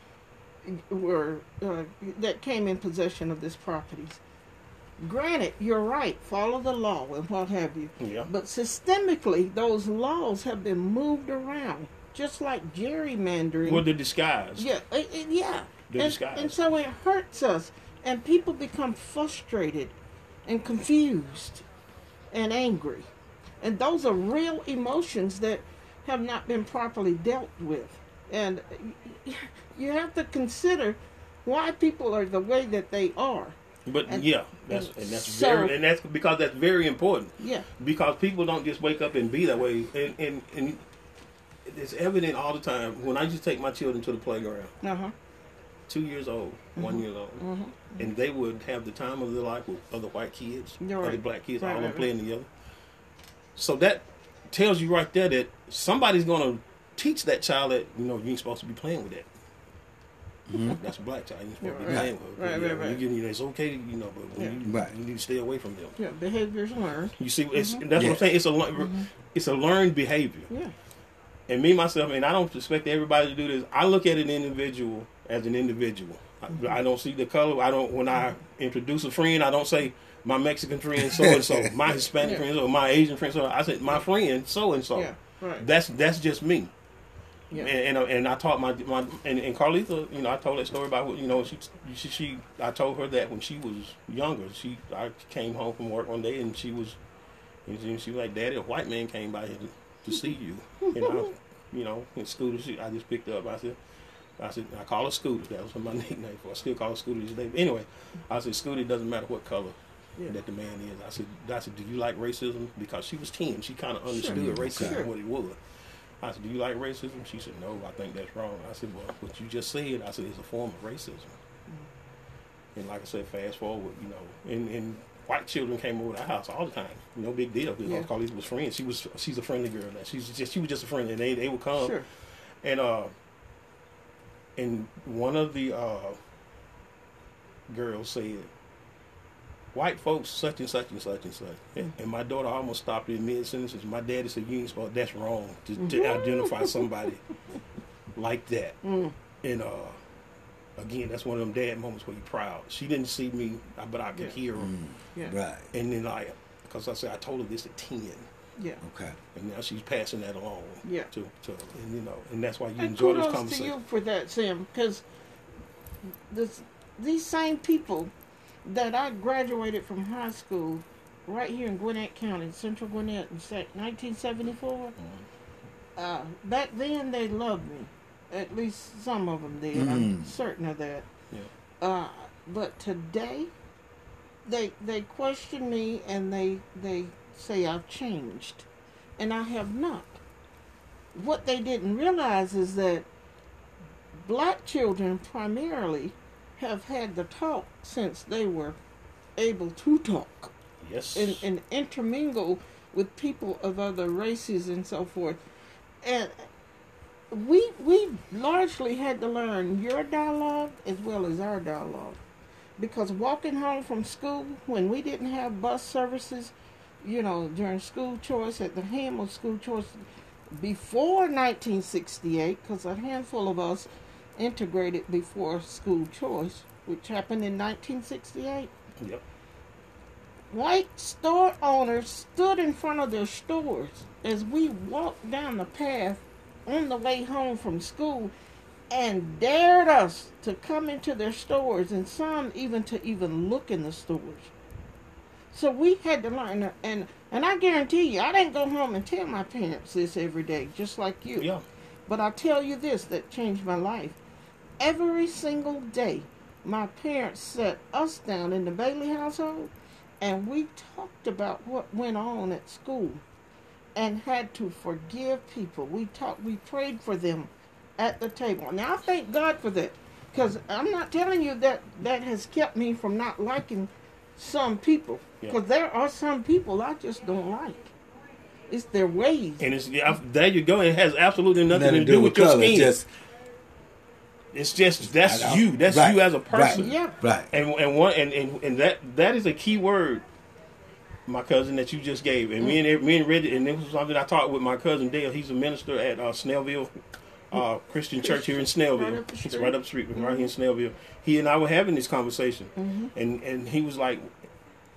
[SPEAKER 3] were uh, that came in possession of this properties. Granted, you're right. Follow the law and what have you.
[SPEAKER 2] Yeah.
[SPEAKER 3] But systemically, those laws have been moved around, just like gerrymandering.
[SPEAKER 2] Well, the disguise.
[SPEAKER 3] yeah, it, it- yeah.
[SPEAKER 2] The
[SPEAKER 3] and,
[SPEAKER 2] disguise.
[SPEAKER 3] and so it hurts us, and people become frustrated, and confused, and angry, and those are real emotions that have not been properly dealt with, and you have to consider why people are the way that they are.
[SPEAKER 2] But
[SPEAKER 3] And-
[SPEAKER 2] yeah, that's and that's
[SPEAKER 3] so-
[SPEAKER 2] very and that's because that's very important.
[SPEAKER 3] Yeah.
[SPEAKER 2] Because people don't just wake up and be that way, and and, and it's evident all the time. When I just take my children to the playground,
[SPEAKER 3] Uh huh.
[SPEAKER 2] two years old,
[SPEAKER 3] Mm-hmm.
[SPEAKER 2] one year old, and they would have the time of their life with other white kids,
[SPEAKER 3] You're
[SPEAKER 2] other black kids,
[SPEAKER 3] Right,
[SPEAKER 2] all of them
[SPEAKER 3] right,
[SPEAKER 2] playing together. So that tells you right there that somebody's going to teach that child that you know you ain't supposed to be playing with that. That's a black child. You ain't supposed to be
[SPEAKER 3] Right.
[SPEAKER 2] playing with.
[SPEAKER 3] Right,
[SPEAKER 2] Yeah,
[SPEAKER 3] right, right.
[SPEAKER 2] You, get, you know, it's okay, you know, but
[SPEAKER 3] Yeah.
[SPEAKER 2] you,
[SPEAKER 1] Right.
[SPEAKER 2] you need to stay away from them.
[SPEAKER 3] Yeah. Behaviors learned.
[SPEAKER 2] You see, it's,
[SPEAKER 3] Mm-hmm.
[SPEAKER 2] that's what I'm saying. It's a lear- it's a learned behavior.
[SPEAKER 3] Yeah.
[SPEAKER 2] And me myself, and I don't expect everybody to do this. I look at an individual as an individual.
[SPEAKER 3] Mm-hmm.
[SPEAKER 2] I, I don't see the color. I don't. When I introduce a friend, I don't say my Mexican friend so and so, my Hispanic
[SPEAKER 3] Yeah.
[SPEAKER 2] friend or my Asian friend so. I said my friend so and so.
[SPEAKER 3] Yeah. Right.
[SPEAKER 2] That's that's just me.
[SPEAKER 3] Yeah.
[SPEAKER 2] And, and uh, and I taught my my and, and Carlitha, you know, I told that story about you know she, she she I told her that when she was younger, she I came home from work one day and she was and she, she was like, Daddy, a white man came by here to, to see you. And I, was, you know, in Scooter, she, I just picked up. I said, I said, I call her Scooter. That was my nickname for. her. I still call her Scooter these days. But anyway, I said, Scooter, it doesn't matter what color
[SPEAKER 3] Yeah.
[SPEAKER 2] that the man is. I said, I said, do you like racism? Because she was ten, she kind of understood racism
[SPEAKER 3] Sure.
[SPEAKER 2] what it was. I said, do you like racism? She said, no, I think that's wrong. I said, well, what you just said, I said, is a form of racism. And like I said, fast forward, you know, and, and white children came over to our house all the time. No big deal because
[SPEAKER 3] Yeah.
[SPEAKER 2] Carlita was friends. She was she's a friendly girl. She's just she was just a friend, and they they would come.
[SPEAKER 3] Sure.
[SPEAKER 2] And uh, and one of the uh girls said, "White folks, such and such and such and such." And, and my daughter almost stopped in mid sentence. My daddy said, "You ain't supposed. That's wrong to, to mm-hmm. identify somebody like that." Mm. And uh, again, that's one of them dad moments where you're proud. She didn't see me, uh, but I could
[SPEAKER 3] Yeah.
[SPEAKER 2] hear her. Mm.
[SPEAKER 3] Yeah.
[SPEAKER 1] Right.
[SPEAKER 2] And then I, because I said I told her this at ten,
[SPEAKER 3] Yeah.
[SPEAKER 1] Okay.
[SPEAKER 2] and now she's passing that along.
[SPEAKER 3] Yeah.
[SPEAKER 2] To, to and you know, and that's why you
[SPEAKER 3] And
[SPEAKER 2] enjoy this
[SPEAKER 3] kudos to
[SPEAKER 2] conversation.
[SPEAKER 3] you for that, Sam, because this, these same people that I graduated from high school right here in Gwinnett County, Central Gwinnett, in 1974.
[SPEAKER 2] Mm-hmm.
[SPEAKER 3] Uh, back then, they loved me. At least some of them did. I'm certain of that.
[SPEAKER 2] Yeah.
[SPEAKER 3] Uh, but today, they they question me and they they say I've changed, and I have not. What they didn't realize is that black children primarily have had the talk since they were able to talk
[SPEAKER 2] Yes.
[SPEAKER 3] and, and intermingle with people of other races and so forth. And we we largely had to learn your dialogue as well as our dialogue. Because walking home from school when we didn't have bus services, you know, during school choice at the helm school choice before 1968, because a handful of us integrated before school choice, which happened in 1968
[SPEAKER 2] Yep.
[SPEAKER 3] white store owners stood in front of their stores as we walked down the path on the way home from school and dared us to come into their stores and some even to even look in the stores. So we had to learn and and I guarantee you I didn't go home and tell my parents this every day just like you.
[SPEAKER 2] Yeah.
[SPEAKER 3] But I tell you this that changed my life. Every single day, my parents sat us down in the Bailey household and we talked about what went on at school. and had to forgive people. We talked, we prayed for them at the table. Now I thank God for that, because I'm not telling you that that has kept me from not liking some people,
[SPEAKER 2] Yeah.
[SPEAKER 3] because there are some people I just don't like. It's their ways.
[SPEAKER 2] And it's yeah, there you go. It has absolutely nothing,
[SPEAKER 1] Nothing
[SPEAKER 2] to do with, your
[SPEAKER 1] color.
[SPEAKER 2] skin.
[SPEAKER 1] Just
[SPEAKER 2] it's just that's
[SPEAKER 1] I
[SPEAKER 2] you. That's
[SPEAKER 1] Right,
[SPEAKER 2] you as a
[SPEAKER 1] right.
[SPEAKER 2] person.
[SPEAKER 3] Yeah.
[SPEAKER 1] right.
[SPEAKER 2] And and one and, and and that that is a key word, my cousin that you just gave. And me and me and Reggie, and this was something I talked with my cousin Dale. He's a minister at uh, Snellville uh, Christian Church here in Snellville.
[SPEAKER 3] up the
[SPEAKER 2] It's right up the street, right here in Snellville. He and I were having this conversation,
[SPEAKER 3] Mm-hmm.
[SPEAKER 2] and and he was like,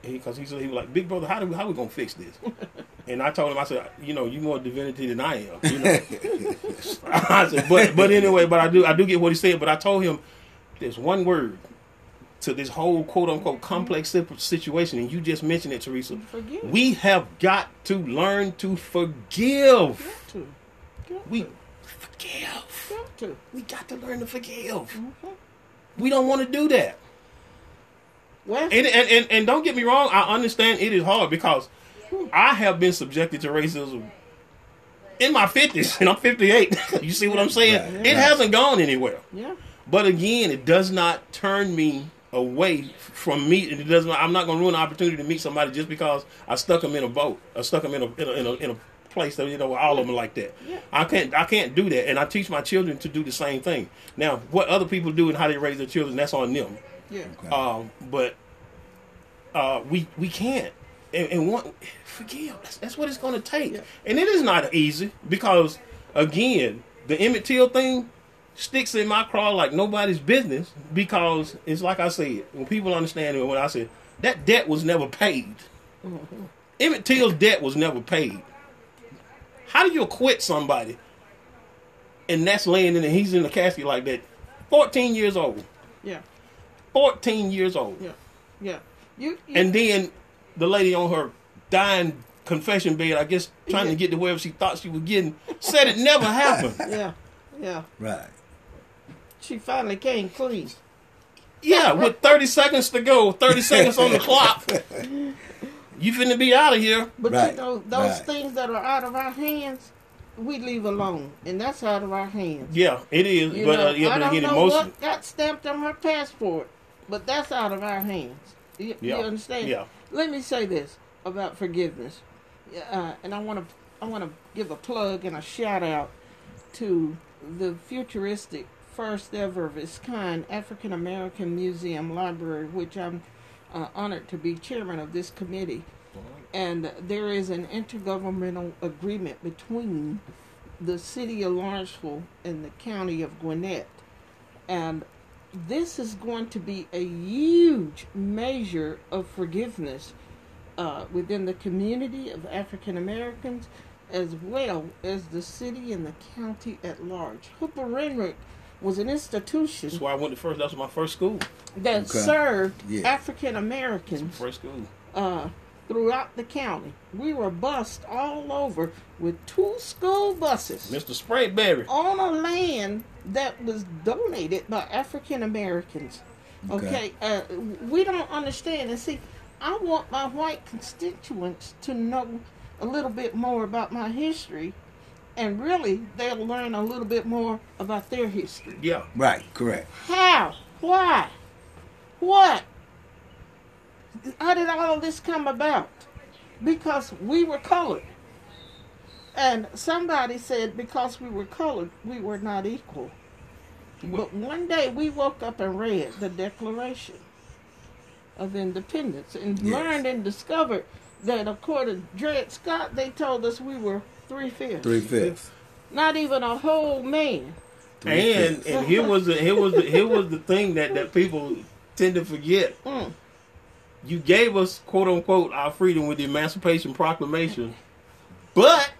[SPEAKER 2] because he, said he was like, Big brother, how do we, how we gonna fix this? and I told him, I said, you know, you more divinity than I am. You know, I said, but but anyway, but I do I do get what he said. But I told him, there's one word to this whole quote unquote complex situation, and you just mentioned it, Teresa.
[SPEAKER 3] Forgive.
[SPEAKER 2] We have got to learn to forgive.
[SPEAKER 3] Got to. Got
[SPEAKER 2] We
[SPEAKER 3] to.
[SPEAKER 2] forgive.
[SPEAKER 3] Got to.
[SPEAKER 2] We got to learn to forgive.
[SPEAKER 3] Mm-hmm.
[SPEAKER 2] We don't want to do that.
[SPEAKER 3] Well,
[SPEAKER 2] And, and, and, and don't get me wrong, I understand it is hard because I have been subjected to racism in my 50s, and I'm 58. you see what I'm saying?
[SPEAKER 1] Right,
[SPEAKER 2] it
[SPEAKER 1] right.
[SPEAKER 2] hasn't gone anywhere.
[SPEAKER 3] yeah.
[SPEAKER 2] But again, it does not turn me away from me. It does not, I'm not going to ruin the opportunity to meet somebody just because I stuck them in a boat, I stuck them in a in a, in a, in a place that you know all of them are like that.
[SPEAKER 3] Yeah.
[SPEAKER 2] I can't I can't do that, and I teach my children to do the same thing. Now, what other people do and how they raise their children, that's on them.
[SPEAKER 3] Yeah.
[SPEAKER 2] Um, but uh, we we can't. And, and one, forgive. That's, that's what it's going to take.
[SPEAKER 3] Yeah.
[SPEAKER 2] And it is not easy because, again, the Emmett Till thing sticks in my craw like nobody's business because it's like I said, when people understand it, when I said that debt was never paid. Emmett Till's debt was never paid. How do you acquit somebody and that's laying in and he's in the casket like that? 14 years old.
[SPEAKER 3] Yeah.
[SPEAKER 2] 14 years old.
[SPEAKER 3] Yeah. Yeah. You. you
[SPEAKER 2] And then the lady on her dying confession bed, I guess trying to get to wherever she thought she was getting, said it never happened.
[SPEAKER 3] yeah. Yeah.
[SPEAKER 1] Right.
[SPEAKER 3] She finally came clean.
[SPEAKER 2] Yeah, with 30 seconds to go, 30 seconds on the clock, you finna be out of here.
[SPEAKER 3] But
[SPEAKER 1] Right,
[SPEAKER 3] you know, those
[SPEAKER 1] right.
[SPEAKER 3] things that are out of our hands, we leave alone, and that's out of our hands.
[SPEAKER 2] Yeah, it is.
[SPEAKER 3] You
[SPEAKER 2] but
[SPEAKER 3] know,
[SPEAKER 2] uh, yeah,
[SPEAKER 3] I
[SPEAKER 2] but
[SPEAKER 3] don't
[SPEAKER 2] again,
[SPEAKER 3] know
[SPEAKER 2] emotion.
[SPEAKER 3] what got stamped on her passport, but that's out of our hands. You, you understand?
[SPEAKER 2] yeah.
[SPEAKER 3] Let me say this about forgiveness, Yeah, uh, and I want to I want to give a plug and a shout out to the futuristic first ever of its kind African American Museum Library, which I'm uh, honored to be chairman of this committee. And there is an intergovernmental agreement between the city of Lawrenceville and the county of Gwinnett. And this is going to be a huge measure of forgiveness uh, within the community of African Americans as well as the city and the county at large. Hooper Renwick was an institution
[SPEAKER 2] That's why I went to first. That was my first school.
[SPEAKER 3] that
[SPEAKER 1] Okay.
[SPEAKER 3] served
[SPEAKER 1] Yeah.
[SPEAKER 3] African Americans
[SPEAKER 2] First school.
[SPEAKER 3] uh, throughout the county. We were bussed all over with two school buses
[SPEAKER 2] Mr. Sprayberry.
[SPEAKER 3] on a land that was donated by African Americans. Okay,
[SPEAKER 1] Okay.
[SPEAKER 3] Uh, we don't understand. And see, I want my white constituents to know a little bit more about my history, and really, they'll learn a little bit more about their history.
[SPEAKER 2] Yeah.
[SPEAKER 1] Right. Correct.
[SPEAKER 3] How? Why? What? How did all of this come about? Because we were colored. And somebody said because we were colored, we were not equal. But one day we woke up and read the Declaration of Independence and
[SPEAKER 1] Yes.
[SPEAKER 3] learned and discovered that according to Dred Scott, they told us we were three fifths.
[SPEAKER 1] Three fifths.
[SPEAKER 3] Not even a whole man.
[SPEAKER 2] And and here was the here was the here was the thing that that people tend to forget.
[SPEAKER 3] Mm.
[SPEAKER 2] You gave us quote unquote our freedom with the Emancipation Proclamation, but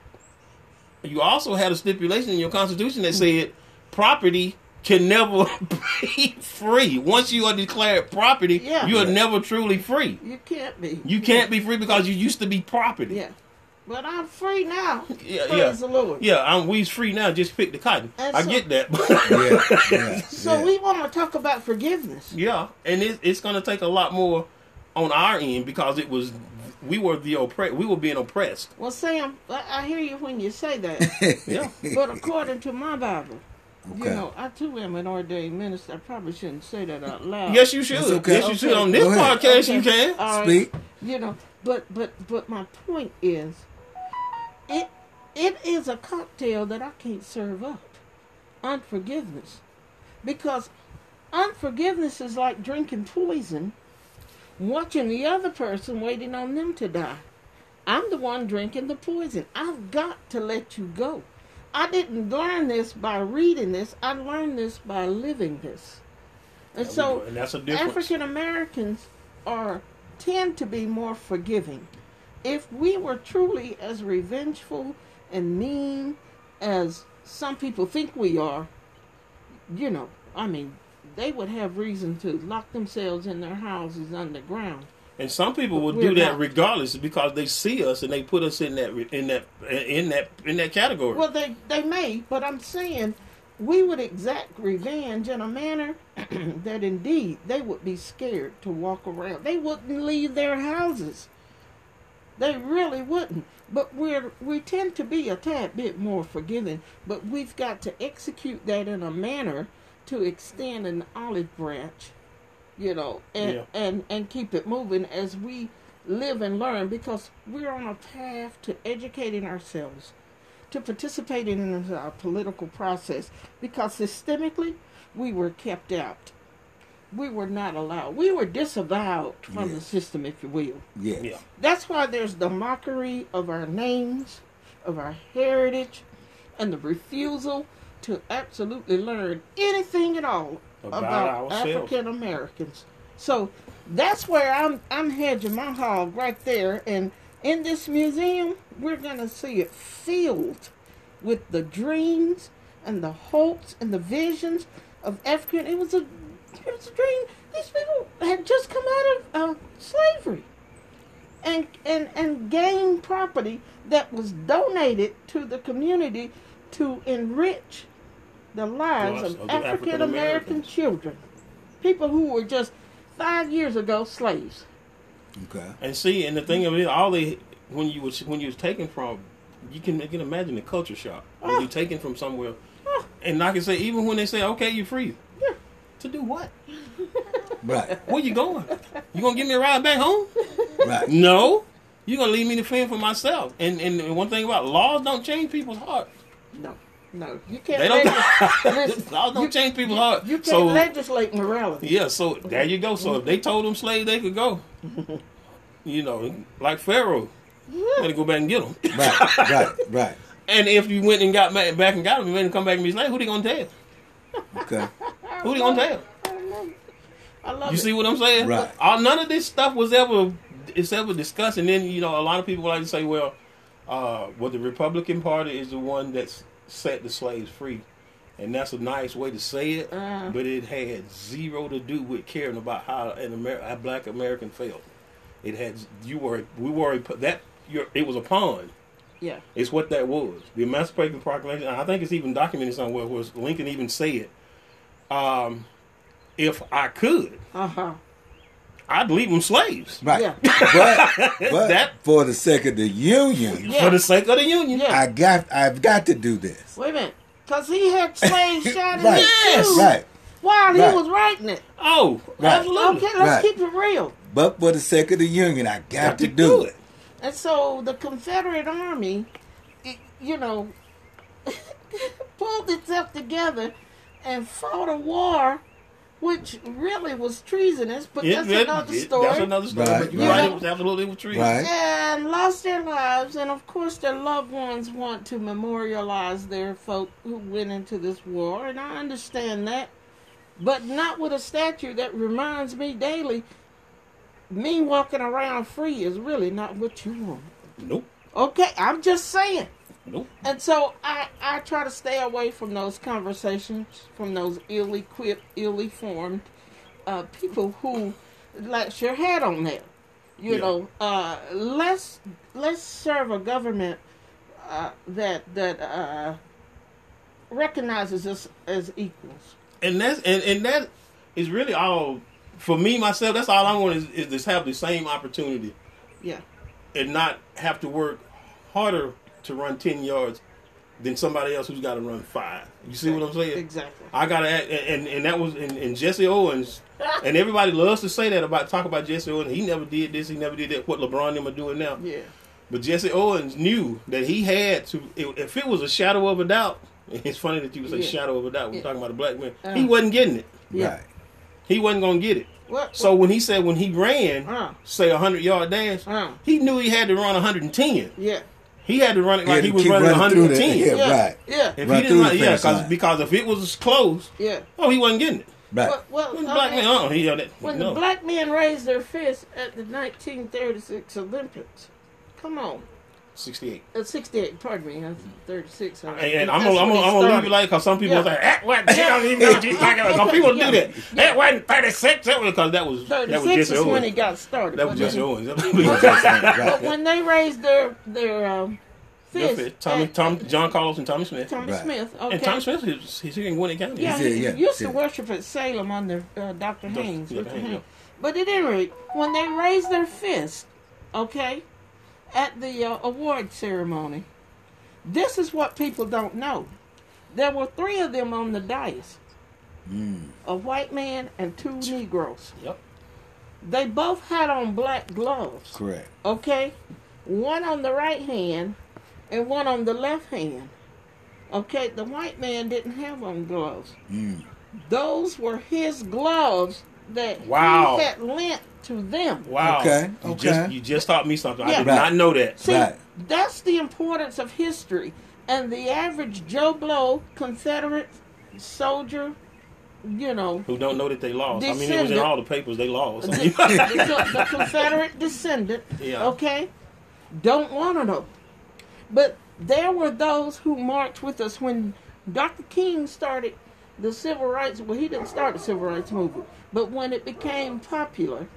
[SPEAKER 2] you also had a stipulation in your Constitution that said property can never be free. Once you are declared property,
[SPEAKER 3] Yeah.
[SPEAKER 2] you are never truly free.
[SPEAKER 3] You can't be.
[SPEAKER 2] You can't be free because you used to be property.
[SPEAKER 3] Yeah. But I'm free now.
[SPEAKER 2] Yeah,
[SPEAKER 3] Praise
[SPEAKER 2] yeah.
[SPEAKER 3] the Lord.
[SPEAKER 2] Yeah, I'm we's free now. Just pick the cotton.
[SPEAKER 3] And
[SPEAKER 2] I
[SPEAKER 3] so-
[SPEAKER 2] get that.
[SPEAKER 1] Yeah. yeah.
[SPEAKER 3] So
[SPEAKER 1] yeah.
[SPEAKER 3] we want to talk about forgiveness.
[SPEAKER 2] Yeah, and it, it's going to take a lot more on our end because it was we were the oppressed. We were being oppressed.
[SPEAKER 3] Well, Sam, I, I hear you when you say that,
[SPEAKER 2] Yeah.
[SPEAKER 3] but according to my Bible, you know, I too am an ordained minister. I probably shouldn't say that out loud.
[SPEAKER 2] yes, you should.
[SPEAKER 1] Okay.
[SPEAKER 2] Yes, you should. On this podcast,
[SPEAKER 3] Okay.
[SPEAKER 2] you can.
[SPEAKER 3] All right.
[SPEAKER 1] Speak.
[SPEAKER 3] You know, but but but my point is, it it is a cocktail that I can't serve up. Unforgiveness, because unforgiveness is like drinking poison, watching the other person waiting on them to die. I'm the one drinking the poison. I've got to let you go. I didn't learn this by reading this. I learned this by living this. And
[SPEAKER 2] we
[SPEAKER 3] so.
[SPEAKER 2] And that's a difference.
[SPEAKER 3] African Americans are tend to be more forgiving. If we were truly as revengeful and mean as some people think we are, you know, I mean, they would have reason to lock themselves in their houses underground.
[SPEAKER 2] And some people will
[SPEAKER 3] We're
[SPEAKER 2] do that
[SPEAKER 3] not.
[SPEAKER 2] regardless because they see us and they put us in that in that in that in that category.
[SPEAKER 3] Well, they they may, but I'm saying we would exact revenge in a manner that indeed they would be scared to walk around. They wouldn't leave their houses. They really wouldn't. But we're we tend to be a tad bit more forgiving, but we've got to execute that in a manner to extend an olive branch, you know, and
[SPEAKER 2] Yeah.
[SPEAKER 3] and and keep it moving as we live and learn because we're on a path to educating ourselves to participating in our political process because systemically we were kept out. We were not allowed. We were disavowed from the system, if you will.
[SPEAKER 1] Yes.
[SPEAKER 2] yeah.
[SPEAKER 3] That's why there's the mockery of our names, of our heritage, and the refusal to absolutely learn anything at all
[SPEAKER 2] About
[SPEAKER 3] about. African Americans. So that's where I'm I'm hedging my hog right there. And in this museum, we're gonna see it filled with the dreams and the hopes and the visions of African. It was a it was a dream. These people had just come out of uh, slavery and and and gained property that was donated to the community to enrich the lives of
[SPEAKER 2] of
[SPEAKER 3] African American children, people who were just five years ago slaves.
[SPEAKER 1] Okay.
[SPEAKER 2] And see, and the thing of it, all they when you was when you was taken from, you can you can imagine the culture shock when
[SPEAKER 3] Ah.
[SPEAKER 2] you're taken from somewhere. And I can say, even when they say, "Okay, you're free,"
[SPEAKER 3] Yeah.
[SPEAKER 2] to do what?
[SPEAKER 1] Right.
[SPEAKER 2] Where you going? You gonna give me a ride back home?
[SPEAKER 1] Right.
[SPEAKER 2] No, You're gonna leave me to fend for myself. And and one thing about laws don't change people's hearts.
[SPEAKER 3] No, no, you can't.
[SPEAKER 2] They don't.
[SPEAKER 3] legis- listen,
[SPEAKER 2] don't
[SPEAKER 3] you-
[SPEAKER 2] change people's heart.
[SPEAKER 3] You can't
[SPEAKER 2] so
[SPEAKER 3] legislate morality.
[SPEAKER 2] yeah, so there you go. So if they told them slaves they could go, you know, like Pharaoh, better go back and get them.
[SPEAKER 1] Right. Right. Right.
[SPEAKER 2] And if you went and got back and got them, and made them come back and be slaves, who they gonna tell?
[SPEAKER 1] Okay.
[SPEAKER 2] Who they gonna tell?
[SPEAKER 3] I love
[SPEAKER 2] You
[SPEAKER 3] it.
[SPEAKER 2] see what I'm saying?
[SPEAKER 1] Right.
[SPEAKER 2] All, none of this stuff was ever it's ever discussed. And then you know, a lot of people like to say, well, uh, well, the Republican Party is the one that's set the slaves free, and that's a nice way to say it.
[SPEAKER 3] Uh.
[SPEAKER 2] But it had zero to do with caring about how an Amer- a Black American felt. It had you were we were a- that you're, it was a pawn.
[SPEAKER 3] Yeah.
[SPEAKER 2] It's what that was. The Emancipation Proclamation. I think it's even documented somewhere. where Lincoln even said, um, "If I could,
[SPEAKER 3] Uh huh.
[SPEAKER 2] I'd leave them slaves
[SPEAKER 1] Right.
[SPEAKER 3] Yeah.
[SPEAKER 1] But, but
[SPEAKER 2] That-
[SPEAKER 1] for the sake of the union,
[SPEAKER 3] Yeah.
[SPEAKER 2] for the sake of the Union."
[SPEAKER 3] Yeah.
[SPEAKER 1] I got I've got to do this.
[SPEAKER 3] Wait a minute. Because he had slaves shot in
[SPEAKER 1] Right.
[SPEAKER 3] his
[SPEAKER 2] Yes.
[SPEAKER 1] Right.
[SPEAKER 3] while he
[SPEAKER 1] Right.
[SPEAKER 3] was writing it.
[SPEAKER 2] Oh,
[SPEAKER 1] Right.
[SPEAKER 2] absolutely.
[SPEAKER 3] Okay, let's
[SPEAKER 1] Right.
[SPEAKER 3] keep it real.
[SPEAKER 1] But for the sake of the union, I got, to, do it.
[SPEAKER 3] And so the Confederate Army, it, you know, pulled itself together and fought a war, which really was treasonous. But
[SPEAKER 2] Yeah,
[SPEAKER 3] that's
[SPEAKER 2] yeah,
[SPEAKER 3] another
[SPEAKER 2] yeah,
[SPEAKER 3] story.
[SPEAKER 2] That's another story.
[SPEAKER 1] Right,
[SPEAKER 2] But you're
[SPEAKER 3] right.
[SPEAKER 2] right. It was absolutely was true.
[SPEAKER 1] Right.
[SPEAKER 3] and lost their lives, and of course their loved ones want to memorialize their folk who went into this war, and I understand that, but not with a statue that reminds me daily. Me walking around free is really not what you want.
[SPEAKER 2] Nope.
[SPEAKER 3] Okay, I'm just saying.
[SPEAKER 2] Nope.
[SPEAKER 3] And so I, I try to stay away from those conversations, from those ill-equipped, ill-formed uh, people who let your head on that. You
[SPEAKER 2] Yeah.
[SPEAKER 3] know, uh, let's let's serve a government uh, that that uh, recognizes us as equals.
[SPEAKER 2] And that's and, and that is really all for me myself. That's all I want is, is to have the same opportunity
[SPEAKER 3] Yeah,
[SPEAKER 2] and not have to work harder to run ten yards than somebody else who's got to run five. You see what I'm saying?
[SPEAKER 3] Exactly.
[SPEAKER 2] I gotta act, and and that was and, and Jesse Owens, and everybody loves to say that about talk about Jesse Owens. He never did this. He never did that. What LeBron and them are doing now.
[SPEAKER 3] Yeah.
[SPEAKER 2] But Jesse Owens knew that he had to. If it was a shadow of a doubt, it's funny that you would say
[SPEAKER 3] Yeah.
[SPEAKER 2] shadow of a doubt. We're
[SPEAKER 3] Yeah.
[SPEAKER 2] talking about a black man.
[SPEAKER 3] Uh.
[SPEAKER 2] he wasn't getting it.
[SPEAKER 3] Yeah.
[SPEAKER 1] Right.
[SPEAKER 2] He wasn't gonna get it.
[SPEAKER 3] What?
[SPEAKER 2] So when he said when he ran,
[SPEAKER 3] Uh.
[SPEAKER 2] say a hundred yard dash,
[SPEAKER 3] Uh.
[SPEAKER 2] he knew he had to run 110.
[SPEAKER 3] Yeah.
[SPEAKER 2] He had to run it like
[SPEAKER 1] had
[SPEAKER 2] he was running
[SPEAKER 1] running through the-
[SPEAKER 2] 110.
[SPEAKER 1] yeah.
[SPEAKER 3] Yeah.
[SPEAKER 1] right.
[SPEAKER 3] Yeah.
[SPEAKER 2] If
[SPEAKER 1] Run
[SPEAKER 2] he didn't run, yeah, cause, because if it was close,
[SPEAKER 3] Yeah.
[SPEAKER 2] oh, he wasn't getting it.
[SPEAKER 1] Right.
[SPEAKER 3] Well, well
[SPEAKER 2] When black
[SPEAKER 3] mean,
[SPEAKER 2] man, oh, he that.
[SPEAKER 3] when
[SPEAKER 2] no.
[SPEAKER 3] the black men raised their fists at the 1936 Olympics, come on,
[SPEAKER 2] 68.
[SPEAKER 3] uh, 68. Pardon me, I'm 36. all right.
[SPEAKER 2] And, and I'm gonna, I'm gonna,
[SPEAKER 3] it
[SPEAKER 2] I'm gonna leave
[SPEAKER 3] started.
[SPEAKER 2] it like because some people
[SPEAKER 3] Yeah.
[SPEAKER 2] say that wasn't. She don't even know what she's talking about. Some people do that. That wasn't 36. That was because that was that was
[SPEAKER 3] 36
[SPEAKER 2] Jesse
[SPEAKER 3] is when
[SPEAKER 2] Owens.
[SPEAKER 3] it got started.
[SPEAKER 2] That was
[SPEAKER 3] but
[SPEAKER 2] Jesse
[SPEAKER 3] then-
[SPEAKER 2] Owens.
[SPEAKER 3] But when they raised their their um, fists,
[SPEAKER 2] Tommy,
[SPEAKER 3] at-
[SPEAKER 2] Tom, John Carlos, and Tommie Smith.
[SPEAKER 3] Tommy
[SPEAKER 1] Right.
[SPEAKER 3] Smith, okay.
[SPEAKER 2] And Tommie Smith is he's here in Gwinnett County.
[SPEAKER 3] Yeah, he
[SPEAKER 1] yeah,
[SPEAKER 3] used to
[SPEAKER 1] yeah.
[SPEAKER 3] worship at Salem under uh, Dr.
[SPEAKER 2] Dr.
[SPEAKER 3] Haynes.
[SPEAKER 2] yeah,
[SPEAKER 3] Dr.
[SPEAKER 2] Haynes,
[SPEAKER 3] Haynes.
[SPEAKER 2] yeah.
[SPEAKER 3] But at any rate, when they raised their fist, okay, at the uh, award ceremony, this is what people don't know. There were three of them on the dais a white man and two Negroes.
[SPEAKER 2] Yep.
[SPEAKER 3] They both had on black gloves,
[SPEAKER 1] Correct.
[SPEAKER 3] okay? One on the right hand and one on the left hand. Okay, the white man didn't have on gloves.
[SPEAKER 1] Mm.
[SPEAKER 3] Those were his gloves that
[SPEAKER 2] Wow.
[SPEAKER 3] he had lent to them.
[SPEAKER 2] Wow.
[SPEAKER 1] Okay,
[SPEAKER 2] You
[SPEAKER 1] okay.
[SPEAKER 2] just you just taught me something. I did
[SPEAKER 1] Right.
[SPEAKER 2] not know that.
[SPEAKER 3] See,
[SPEAKER 1] Right.
[SPEAKER 3] that's the importance of history. And the average Joe Blow, Confederate soldier, you know,
[SPEAKER 2] Who don't know that they lost? I mean, it was in all the papers. They lost.
[SPEAKER 3] the, the- the Confederate descendant,
[SPEAKER 2] Yeah.
[SPEAKER 3] okay, don't want to know. But there were those who marched with us when Dr. King started the civil rights. Well, he didn't start the civil rights movement, but when it became popular,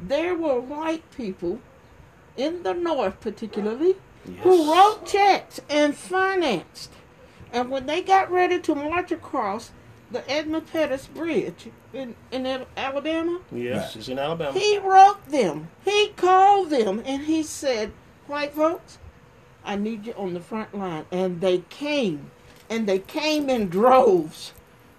[SPEAKER 3] there were white people in the North, particularly, who wrote checks and financed. And when they got ready to march across the Edmund Pettus Bridge in, in Alabama,
[SPEAKER 2] yes,
[SPEAKER 1] Right.
[SPEAKER 2] it's in Alabama.
[SPEAKER 3] he wrote them. He called them and he said, White folks, I need you on the front line. And they came. And they came in droves.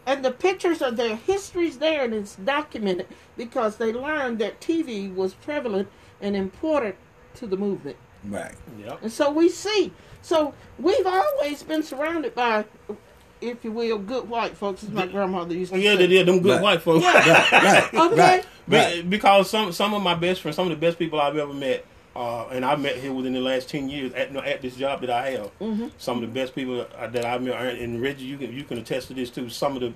[SPEAKER 3] And the pictures of their histories there and it's documented because they learned that TV was prevalent and important to the movement.
[SPEAKER 1] Right.
[SPEAKER 2] Yep.
[SPEAKER 3] And so we see. So we've always been surrounded by, if you will, good white folks, as my grandmother used to oh, say.
[SPEAKER 2] Yeah,
[SPEAKER 3] say.
[SPEAKER 2] they did. Them good
[SPEAKER 1] Right.
[SPEAKER 2] white folks.
[SPEAKER 1] Right. Right.
[SPEAKER 3] Okay.
[SPEAKER 1] Right.
[SPEAKER 2] Be-
[SPEAKER 1] Right.
[SPEAKER 2] Because some some of my best friends, some of the best people I've ever met, uh, and I met here within the last ten years at at this job that I have.
[SPEAKER 3] Mm-hmm.
[SPEAKER 2] Some of the best people that I've met, and Reggie, you can you can attest to this too. Some of the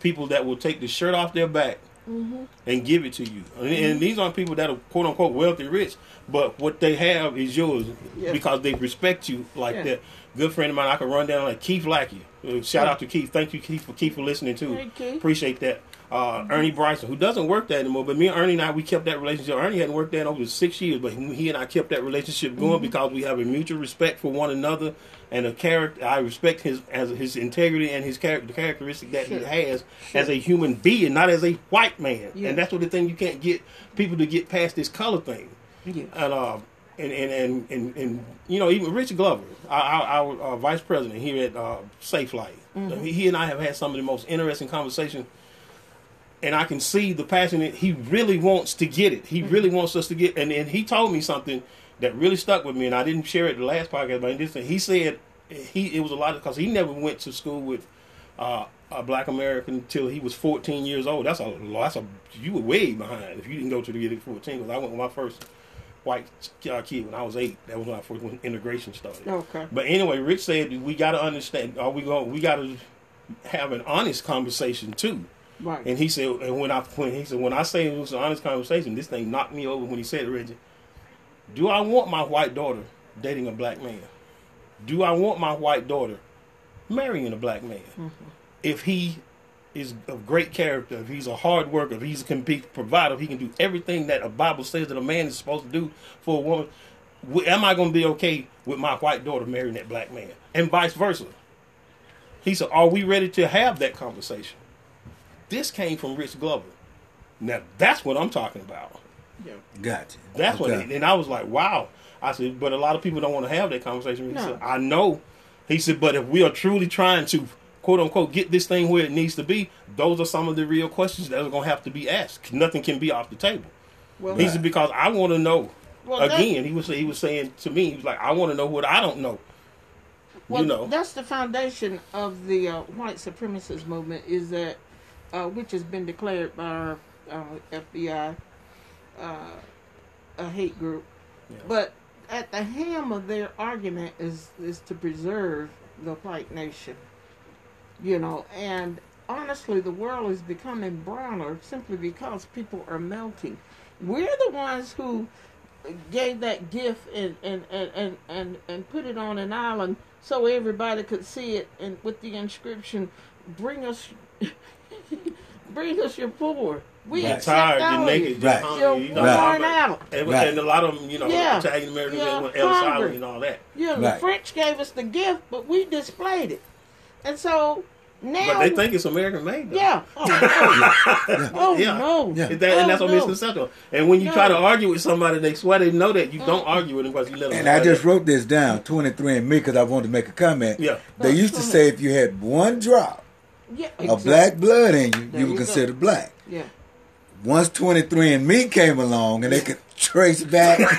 [SPEAKER 2] people that will take the shirt off their back
[SPEAKER 3] Mm-hmm.
[SPEAKER 2] and give it to you, and, and these aren't people that are quote unquote wealthy rich, but what they have is yours
[SPEAKER 3] Yeah.
[SPEAKER 2] because they respect you like
[SPEAKER 3] Yeah.
[SPEAKER 2] that. Good friend of mine, I can run down like Keith Lackey. Uh, shout out to Keith. Thank you, Keith, for Keith for listening too. Appreciate that. Uh, Ernie Bryson, who doesn't work there anymore, but me and Ernie and I, we kept that relationship. Ernie hadn't worked there in over six years, but he and I kept that relationship going
[SPEAKER 3] Mm-hmm.
[SPEAKER 2] because we have a mutual respect for one another and a character. I respect his as his integrity and his character, the characteristic that
[SPEAKER 3] Sure.
[SPEAKER 2] he has as a human being, not as a white man.
[SPEAKER 3] Yeah.
[SPEAKER 2] And that's what the thing you can't get people to get past this color thing
[SPEAKER 3] Yeah.
[SPEAKER 2] and uh, and, and, and, and, and you know even Rich Glover, our, our, our vice president here at uh, Safelite, he and I have had some of the most interesting conversations, and I can see the passion that he really wants to get it. He really wants us to get, and, and he told me something that really stuck with me, and I didn't share it the last podcast, but in this thing, he said he it was a lot of because he never went to school with. Uh, a black American until he was 14 years old. That's a that's a you were way behind if you didn't go to the at 14. Because I went with my first white uh, kid when I was eight. That was when I first when integration started.
[SPEAKER 3] Okay.
[SPEAKER 2] But anyway, Rich said we got to understand. Are we going? We got to have an honest conversation too.
[SPEAKER 3] Right.
[SPEAKER 2] And he said, and when I when he said when I say it was an honest conversation, this thing knocked me over when he said, it, Reggie, do I want my white daughter dating a black man? Do I want my white daughter marrying a black man? Mm-hmm. If he is of great character, if he's a hard worker, if he's a complete provider, if he can do everything that a Bible says that a man is supposed to do for a woman, am I going to be okay with my white daughter marrying that black man? And vice versa. He said, Are we ready to have that conversation? This came from Rich Glover. Now, that's what I'm talking about.
[SPEAKER 3] Yeah.
[SPEAKER 1] Gotcha.
[SPEAKER 2] That's what, it, and I was like, wow. I said, but a lot of people don't want to have that conversation. He
[SPEAKER 3] No.
[SPEAKER 2] said, I know. He said, but if we are truly trying to quote unquote get this thing where it needs to be, those are some of the real questions that are going to have to be asked. Nothing can be off the table.
[SPEAKER 3] Well,
[SPEAKER 2] He said, because I want to know.
[SPEAKER 3] Well, that-
[SPEAKER 2] Again, he was he was saying to me, he was like, I want to know what I don't know.
[SPEAKER 3] Well,
[SPEAKER 2] you know,
[SPEAKER 3] that's the foundation of the uh, white supremacist movement. Is that uh, which has been declared by our uh, FBI uh, a hate group,
[SPEAKER 2] Yeah.
[SPEAKER 3] but at the ham of their argument is is to preserve the white nation. You know, and honestly, the world is becoming browner simply because people are melting. We're the ones who gave that gift and and, and, and, and and put it on an island so everybody could see it and with the inscription bring us bring us your poor we
[SPEAKER 1] Right.
[SPEAKER 3] accept
[SPEAKER 2] tired,
[SPEAKER 3] all
[SPEAKER 2] you're
[SPEAKER 3] of
[SPEAKER 2] naked,
[SPEAKER 3] you.
[SPEAKER 2] you're
[SPEAKER 1] Right.
[SPEAKER 2] hungry,
[SPEAKER 3] You're
[SPEAKER 2] you know,
[SPEAKER 1] Right.
[SPEAKER 3] worn out
[SPEAKER 2] And,
[SPEAKER 1] Right.
[SPEAKER 2] and a lot of them, you know,
[SPEAKER 3] Yeah.
[SPEAKER 2] Italian Americans,
[SPEAKER 3] Yeah.
[SPEAKER 2] they went Ellis
[SPEAKER 3] Hungry.
[SPEAKER 2] Island and all that.
[SPEAKER 3] yeah the french gave us the gift but we displayed it and so now
[SPEAKER 2] But they think it's American made. Though.
[SPEAKER 3] yeah oh no oh
[SPEAKER 2] Yeah.
[SPEAKER 3] no
[SPEAKER 1] Yeah.
[SPEAKER 2] Is that, and that's
[SPEAKER 3] Oh,
[SPEAKER 2] what
[SPEAKER 3] no.
[SPEAKER 2] misconception. And when you try to argue with somebody, they swear they know that you don't argue with them because you let them.
[SPEAKER 1] And I just
[SPEAKER 2] that.
[SPEAKER 1] wrote this down, 23 and me, because I wanted to make a comment.
[SPEAKER 2] Yeah.
[SPEAKER 1] They used to say if you had one drop
[SPEAKER 3] yeah
[SPEAKER 1] of
[SPEAKER 3] exactly.
[SPEAKER 1] black blood in you,
[SPEAKER 3] There
[SPEAKER 1] you were
[SPEAKER 3] you go.
[SPEAKER 1] considered black.
[SPEAKER 3] yeah
[SPEAKER 1] Once 23 and me came along and they could trace back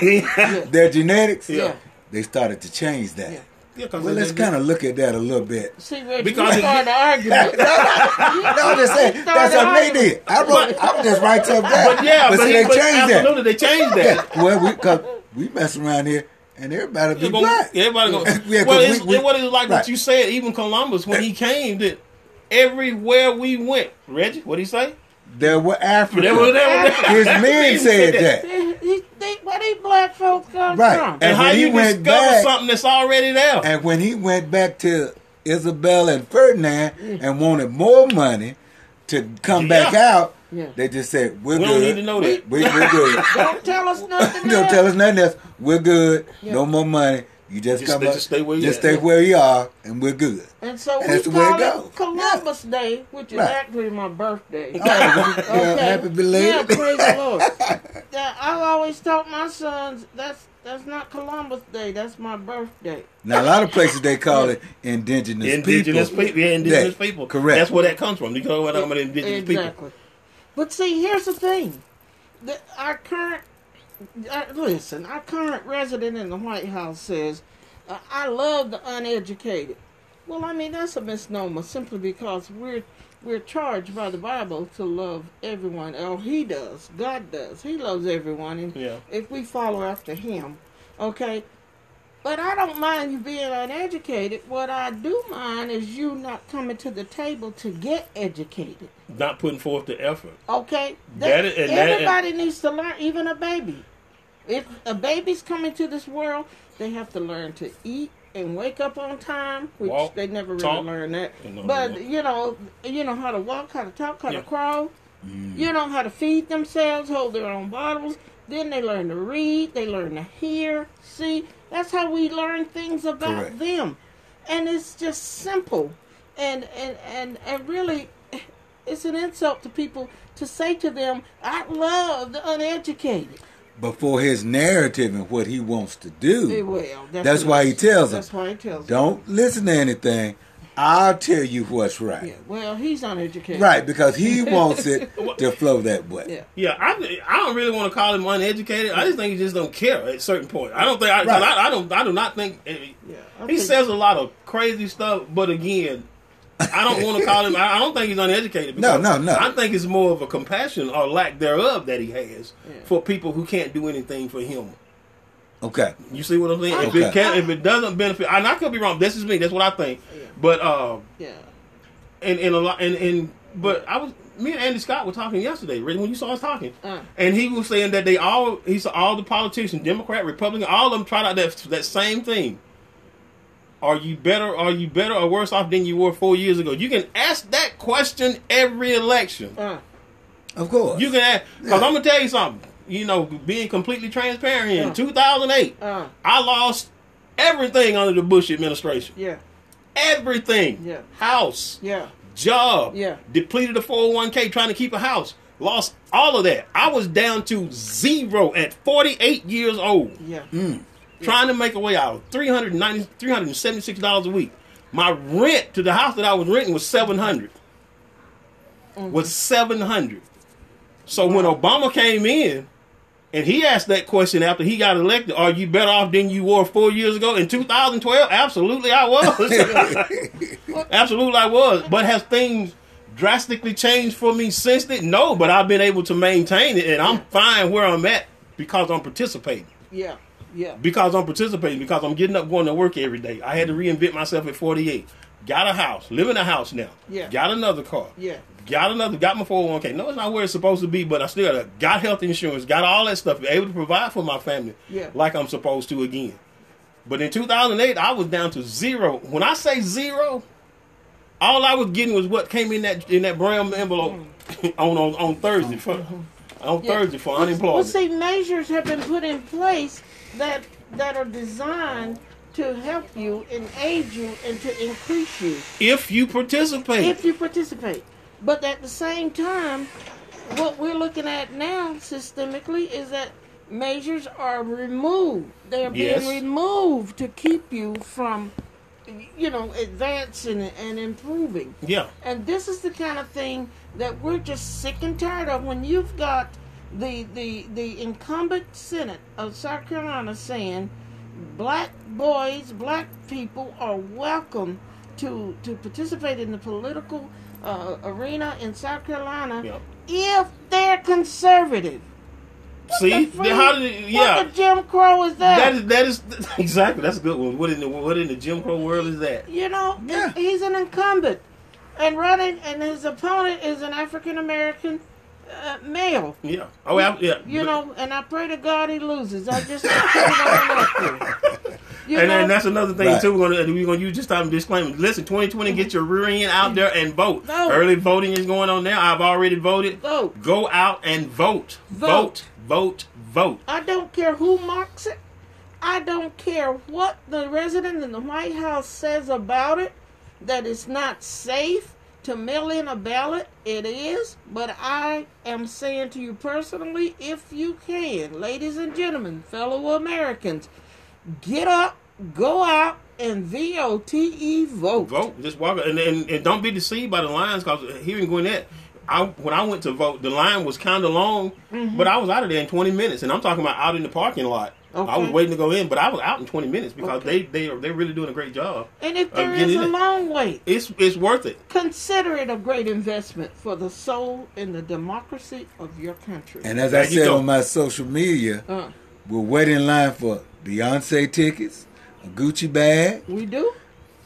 [SPEAKER 1] their genetics,
[SPEAKER 3] yeah
[SPEAKER 1] they started to change that.
[SPEAKER 3] Yeah.
[SPEAKER 2] Yeah, 'cause
[SPEAKER 1] Well, let's kind of look at that a little bit.
[SPEAKER 3] See, Reggie,
[SPEAKER 2] Because
[SPEAKER 3] you
[SPEAKER 2] it-
[SPEAKER 3] started an argument.
[SPEAKER 1] No, I'm just saying, that's what they did. I wrote, I'm just right to that.
[SPEAKER 2] But yeah, but,
[SPEAKER 1] see,
[SPEAKER 2] he-
[SPEAKER 1] they
[SPEAKER 2] but
[SPEAKER 1] changed
[SPEAKER 2] absolutely,
[SPEAKER 1] that.
[SPEAKER 2] they changed
[SPEAKER 1] Yeah,
[SPEAKER 2] that.
[SPEAKER 1] well, we, cause we mess around here and everybody be
[SPEAKER 2] Yeah, but
[SPEAKER 1] black.
[SPEAKER 2] Everybody gonna.
[SPEAKER 1] Yeah, 'cause
[SPEAKER 2] well,
[SPEAKER 1] we-
[SPEAKER 2] it's,
[SPEAKER 1] we-
[SPEAKER 2] what it's like
[SPEAKER 1] right.
[SPEAKER 2] what you said. Even Columbus, when he came, that everywhere we went, Reggie, what did he say?
[SPEAKER 1] There were Africans.
[SPEAKER 2] There were, there were,
[SPEAKER 1] His men said that.
[SPEAKER 3] He- he- they- where these black folks come
[SPEAKER 1] Right.
[SPEAKER 3] from?
[SPEAKER 2] And,
[SPEAKER 1] And
[SPEAKER 2] how
[SPEAKER 1] he
[SPEAKER 2] you
[SPEAKER 1] went
[SPEAKER 2] discover
[SPEAKER 1] back-
[SPEAKER 2] something that's already there?
[SPEAKER 1] And when he went back to Isabel and Ferdinand mm. and wanted more money to come back out,
[SPEAKER 3] Yeah.
[SPEAKER 1] they just said, "We're
[SPEAKER 2] we
[SPEAKER 1] good.
[SPEAKER 2] don't need to know that.
[SPEAKER 1] We, we're good.
[SPEAKER 3] Don't tell us nothing.
[SPEAKER 1] don't
[SPEAKER 3] else.
[SPEAKER 1] tell us nothing else. We're good. No more money. You just,
[SPEAKER 2] Just
[SPEAKER 1] come
[SPEAKER 2] stay-
[SPEAKER 1] up.
[SPEAKER 2] just stay where you
[SPEAKER 1] just
[SPEAKER 2] at.
[SPEAKER 1] stay where you are, and we're good.
[SPEAKER 3] And so we
[SPEAKER 1] That's the way
[SPEAKER 3] call
[SPEAKER 1] it
[SPEAKER 3] it
[SPEAKER 1] goes.
[SPEAKER 3] Columbus Day, which is
[SPEAKER 1] Right.
[SPEAKER 3] actually my birthday.
[SPEAKER 1] Oh, yeah, happy belated.
[SPEAKER 3] Yeah, praise the Lord. Yeah, I always taught my sons that's that's not Columbus Day. That's my birthday.
[SPEAKER 1] Now a lot of places they call it indigenous,
[SPEAKER 2] Indigenous
[SPEAKER 1] people.
[SPEAKER 2] people, yeah, indigenous
[SPEAKER 1] Day.
[SPEAKER 2] people.
[SPEAKER 1] Correct.
[SPEAKER 2] That's where that comes from. You know what I'm about indigenous
[SPEAKER 3] exactly.
[SPEAKER 2] people.
[SPEAKER 3] But see, here's the thing: the, our current uh, listen, our current resident in the White House says, uh, "I love the uneducated." Well, I mean that's a misnomer simply because we're we're charged by the Bible to love everyone. Oh, He does. God does. He loves everyone, and
[SPEAKER 2] Yeah.
[SPEAKER 3] if we follow after Him, okay. But I don't mind you being uneducated. What I do mind is you not coming to the table to get educated.
[SPEAKER 2] Not putting forth the effort.
[SPEAKER 3] Okay,
[SPEAKER 2] That is- and that-
[SPEAKER 3] everybody needs to learn, even a baby. If a baby's coming to this world, they have to learn to eat and wake up on time, which
[SPEAKER 2] Walk,
[SPEAKER 3] they never really
[SPEAKER 2] talk.
[SPEAKER 3] learn that. But you know, you know how to walk, how to talk, how
[SPEAKER 2] Yeah.
[SPEAKER 3] to crawl.
[SPEAKER 1] Mm.
[SPEAKER 3] You know how to feed themselves, hold their own bottles. Then they learn to read. They learn to hear, see. That's how we learn things about
[SPEAKER 1] Correct.
[SPEAKER 3] them, and it's just simple, and and and and really, it's an insult to people to say to them, "I love the uneducated."
[SPEAKER 1] But for his narrative and what he wants to do,
[SPEAKER 3] Well, that's,
[SPEAKER 1] That's why he tells them.
[SPEAKER 3] That's why he tells them.
[SPEAKER 1] don't listen to anything. I'll tell you what's right.
[SPEAKER 3] Yeah. Well, he's uneducated.
[SPEAKER 1] Right, because he wants it to flow that way.
[SPEAKER 3] Yeah.
[SPEAKER 2] Yeah, I, I don't really want to call him uneducated. I just think he just don't care at a certain point. I don't think I, 'cause
[SPEAKER 1] Right.
[SPEAKER 2] I, I don't I do not think eh,
[SPEAKER 3] Yeah.
[SPEAKER 2] He
[SPEAKER 3] think-
[SPEAKER 2] says a lot of crazy stuff. But again, I don't want to call him. I I don't think he's uneducated.
[SPEAKER 1] No, no, no.
[SPEAKER 2] I think it's more of a compassion or lack thereof that he has
[SPEAKER 3] Yeah.
[SPEAKER 2] for people who can't do anything for him.
[SPEAKER 1] Okay.
[SPEAKER 2] You see what I'm saying? If
[SPEAKER 1] Okay.
[SPEAKER 2] it can, if it doesn't benefit, and I could be wrong. This is me. That's what I think. But uh,
[SPEAKER 3] Yeah.
[SPEAKER 2] and and a lot and, and but I was me and Andy Scott were talking yesterday right, when you saw us talking,
[SPEAKER 3] Uh.
[SPEAKER 2] and he was saying that they all he said all the politicians, Democrat, Republican, all of them tried out that that same thing. Are you better? Are you better or worse off than you were four years ago? You can ask that question every election.
[SPEAKER 3] Uh,
[SPEAKER 1] Of course.
[SPEAKER 2] You can ask because I'm gonna tell you something. You know, being completely transparent in
[SPEAKER 3] Uh.
[SPEAKER 2] 2008,
[SPEAKER 3] uh,
[SPEAKER 2] I lost everything under the Bush administration.
[SPEAKER 3] yeah.
[SPEAKER 2] Everything.
[SPEAKER 3] Yeah.
[SPEAKER 2] House
[SPEAKER 3] Yeah.
[SPEAKER 2] job.
[SPEAKER 3] Yeah.
[SPEAKER 2] Depleted the 401k trying to keep a house. lost all of that. I was down to zero at 48 years old,
[SPEAKER 3] Yeah.
[SPEAKER 2] trying to make a way out. 390 $376 a week. My rent to the house that I was renting was 700 Was 700 So when Obama came in, and he asked that question after he got elected, are you better off than you were four years ago? In 2012, absolutely I was. absolutely I was. But has things drastically changed for me since then? No, but I've been able to maintain it, and I'm fine where I'm at because I'm participating.
[SPEAKER 3] Yeah. Yeah.
[SPEAKER 2] Because I'm participating, because I'm getting up going to work every day. I had to reinvent myself at 48. Got a house, live in a house now.
[SPEAKER 3] Yeah.
[SPEAKER 2] Got another car.
[SPEAKER 3] Yeah.
[SPEAKER 2] Got another, got my 401k. No, it's not where it's supposed to be, but I still got, got health insurance, got all that stuff, able to provide for my family
[SPEAKER 3] Yeah.
[SPEAKER 2] like I'm supposed to again. But in 2008, I was down to zero. When I say zero, all I was getting was what came in that in that brown envelope on, on on Thursday for on
[SPEAKER 3] Yeah.
[SPEAKER 2] Thursday for unemployment.
[SPEAKER 3] Well, see, measures have been put in place that that are designed to help you and aid you and to increase you
[SPEAKER 2] if you participate,
[SPEAKER 3] if you participate. But at the same time, what we're looking at now systemically is that measures are removed. They're being
[SPEAKER 2] Yes.
[SPEAKER 3] removed to keep you from, you know, advancing and improving.
[SPEAKER 2] yeah,
[SPEAKER 3] And this is the kind of thing that we're just sick and tired of when you've got the the the incumbent Senate of South Carolina saying black boys, black people are welcome to to participate in the political uh, arena in South Carolina
[SPEAKER 2] Yeah.
[SPEAKER 3] if they're conservative.
[SPEAKER 2] See,
[SPEAKER 3] The free-
[SPEAKER 2] how did it, yeah?
[SPEAKER 3] What the Jim Crow is that?
[SPEAKER 2] That is that is exactly that's a good one. What in the what in the Jim Crow world is that?
[SPEAKER 3] You know,
[SPEAKER 1] Yeah.
[SPEAKER 3] he's an incumbent, and running, and his opponent is an African American uh, male.
[SPEAKER 2] Yeah. Oh, yeah. yeah.
[SPEAKER 3] You
[SPEAKER 2] But-
[SPEAKER 3] know, and I pray to God he loses. I just put it on record. You
[SPEAKER 2] and,
[SPEAKER 3] know,
[SPEAKER 2] and that's another thing
[SPEAKER 1] Right.
[SPEAKER 2] too. We're gonna we're gonna use this time to disclaimer. Listen, 2020, get your rear end out there and vote.
[SPEAKER 3] Vote.
[SPEAKER 2] Early voting is going on now. I've already voted.
[SPEAKER 3] Vote.
[SPEAKER 2] Go out and vote.
[SPEAKER 3] Vote.
[SPEAKER 2] Vote. Vote. Vote.
[SPEAKER 3] I don't care who marks it. I don't care what the resident in the White House says about it. That it's not safe to mail in a ballot. It is, but I am saying to you personally, if you can, ladies and gentlemen, fellow Americans, get up, go out, and V O T E vote.
[SPEAKER 2] Vote. Just walk and, and and don't be deceived by the lines because here in Gwinnett. I, when I went to vote, the line was kind of long,
[SPEAKER 3] Mm-hmm.
[SPEAKER 2] but I was out of there in 20 minutes, and I'm talking about out in the parking lot. I was waiting to go in, but I was out in 20 minutes because
[SPEAKER 3] Okay.
[SPEAKER 2] they they are they're really doing a great job.
[SPEAKER 3] And if there
[SPEAKER 2] in
[SPEAKER 3] a long wait,
[SPEAKER 2] It's it's worth it.
[SPEAKER 3] consider it a great investment for the soul and the democracy of your country.
[SPEAKER 1] And as
[SPEAKER 2] There
[SPEAKER 1] I said
[SPEAKER 2] go.
[SPEAKER 1] on my social media,
[SPEAKER 3] uh,
[SPEAKER 1] we're waiting in line for Beyonce tickets, a Gucci bag,
[SPEAKER 3] we do.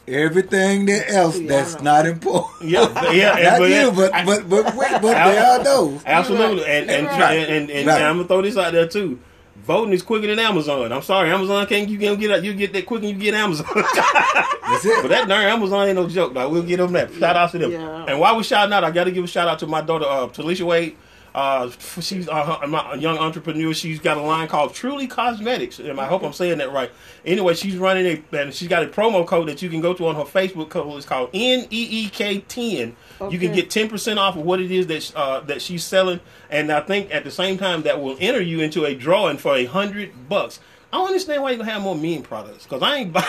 [SPEAKER 1] everything that else
[SPEAKER 3] Yeah,
[SPEAKER 1] that's not important.
[SPEAKER 2] Yeah, but- yeah,
[SPEAKER 1] not
[SPEAKER 2] but-
[SPEAKER 1] you, but
[SPEAKER 2] I-
[SPEAKER 1] but but wait, but there are those.
[SPEAKER 2] Absolutely,
[SPEAKER 3] You're right.
[SPEAKER 2] and and,
[SPEAKER 3] You're
[SPEAKER 2] and,
[SPEAKER 3] right.
[SPEAKER 2] and, and,
[SPEAKER 1] Right.
[SPEAKER 2] I'm gonna throw this out there too. Voting is quicker than Amazon. I'm sorry, Amazon can't you can't get you get that quicker than you get Amazon.
[SPEAKER 1] That's it.
[SPEAKER 2] but that darn Amazon ain't no joke. Like we'll get them that. Shout out to them.
[SPEAKER 3] Yeah.
[SPEAKER 2] And while we're shouting out, I got to give a shout out to my daughter, uh, Talisha Wade. Uh, she's uh, her- my- a young entrepreneur. She's got a line called Truly Cosmetics, and I hope I'm saying that right. Anyway, she's running a and she's got a promo code that you can go to on her Facebook code. It's called N E E K ten. You can get ten percent off of what it is that uh, that she's selling, and I think at the same time that will enter you into a drawing for a hundred bucks. I don't understand why you don't have more mean products because I ain't buying.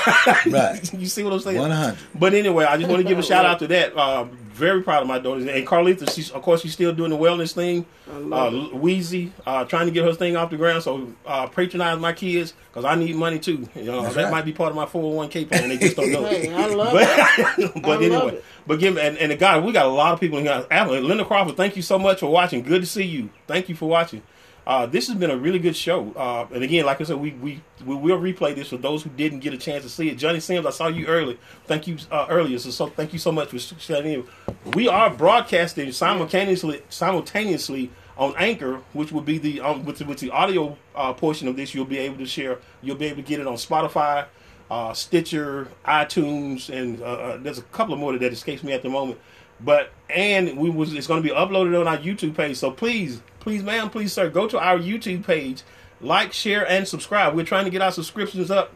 [SPEAKER 1] Right.
[SPEAKER 2] you see what I'm saying?
[SPEAKER 1] 100.
[SPEAKER 2] But anyway, I just want to give a shout out to that. Uh, very proud of my daughters and Carlita. She's of course she's still doing the wellness thing. Uh, Wheezy uh, trying to get her thing off the ground. So uh, patronize my kids because I need money too. You know
[SPEAKER 1] That's
[SPEAKER 2] that
[SPEAKER 1] right.
[SPEAKER 2] might be part of my 401k plan. They just don't know.
[SPEAKER 3] Hey, I love it.
[SPEAKER 2] but but
[SPEAKER 3] I love
[SPEAKER 2] anyway,
[SPEAKER 3] it.
[SPEAKER 2] but give and and the guy we got a lot of people in here. Apple, Linda Crawford, thank you so much for watching. Good to see you. Thank you for watching. Uh, this has been a really good show. Uh, and again, like I said, we, we we will replay this for those who didn't get a chance to see it. Johnny Sims, I saw you early. Thank you uh, earlier. So, so thank you so much for shutting in. We are broadcasting simultaneously simultaneously on Anchor, which will be the um, with the, with the audio uh, portion of this. You'll be able to share. You'll be able to get it on Spotify, uh, Stitcher, iTunes, and uh, there's a couple of more that escapes me at the moment. But and we was it's going to be uploaded on our YouTube page. So please, please, ma'am, please, sir, go to our YouTube page, like, share, and subscribe. We're trying to get our subscriptions up.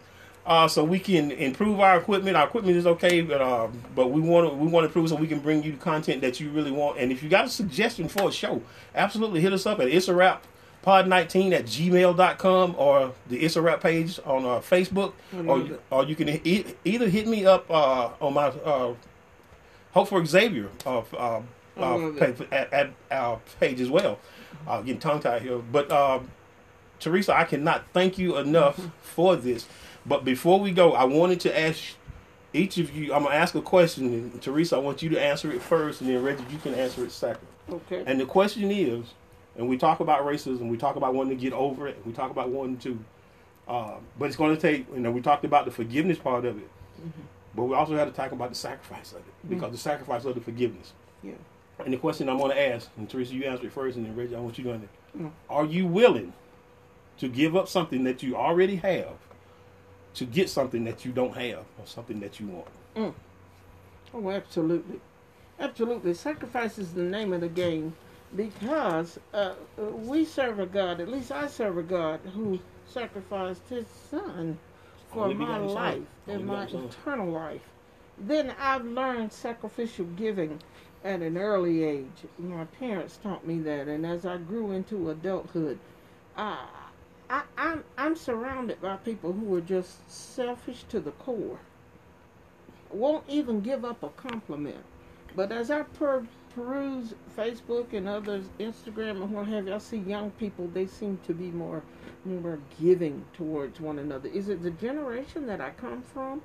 [SPEAKER 2] uh, so we can improve our equipment. Our equipment is okay, but uh, but we want to we want to improve so we can bring you the content that you really want. And if you got a suggestion for a show, absolutely hit us up at It's a Wrap pod19 at gmail.com or the It's a page on uh, Facebook, or, or you can e- either hit me up uh, on my uh, Hope for Xavier uh, uh, uh, page, at, at our page as well. Uh, getting tongue tied here, but uh, Teresa, I cannot thank you enough for this. But before we go, I wanted to ask each of you. I'm gonna ask a question, and Teresa, I want you to answer it first, and then Reggie, you can answer it second.
[SPEAKER 3] Okay.
[SPEAKER 2] And the question is, and we talk about racism, we talk about wanting to get over it, we talk about wanting to, uh, but it's going to take. You know, we talked about the forgiveness part of it, but we also had to talk about the sacrifice of it because the sacrifice of the forgiveness.
[SPEAKER 3] yeah.
[SPEAKER 2] And the question I'm going to ask, and Teresa, you answer it first, and then Reggie, I want you to answer.
[SPEAKER 3] Mm.
[SPEAKER 2] Are you willing to give up something that you already have to get something that you don't have or something that you want?
[SPEAKER 3] Oh, absolutely. Absolutely. Sacrifice is the name of the game because uh, uh, we serve a God, at least I serve a God, who sacrificed his son for my life and my eternal life. Then I've learned sacrificial giving at an early age. My parents taught me that, and as I grew into adulthood, uh, I, I'm, I'm surrounded by people who are just selfish to the core won't even give up a compliment. But as I per- peruse Facebook and others, Instagram and what have you, I see young people. They seem to be more, more giving towards one another. Is it the generation that I come from?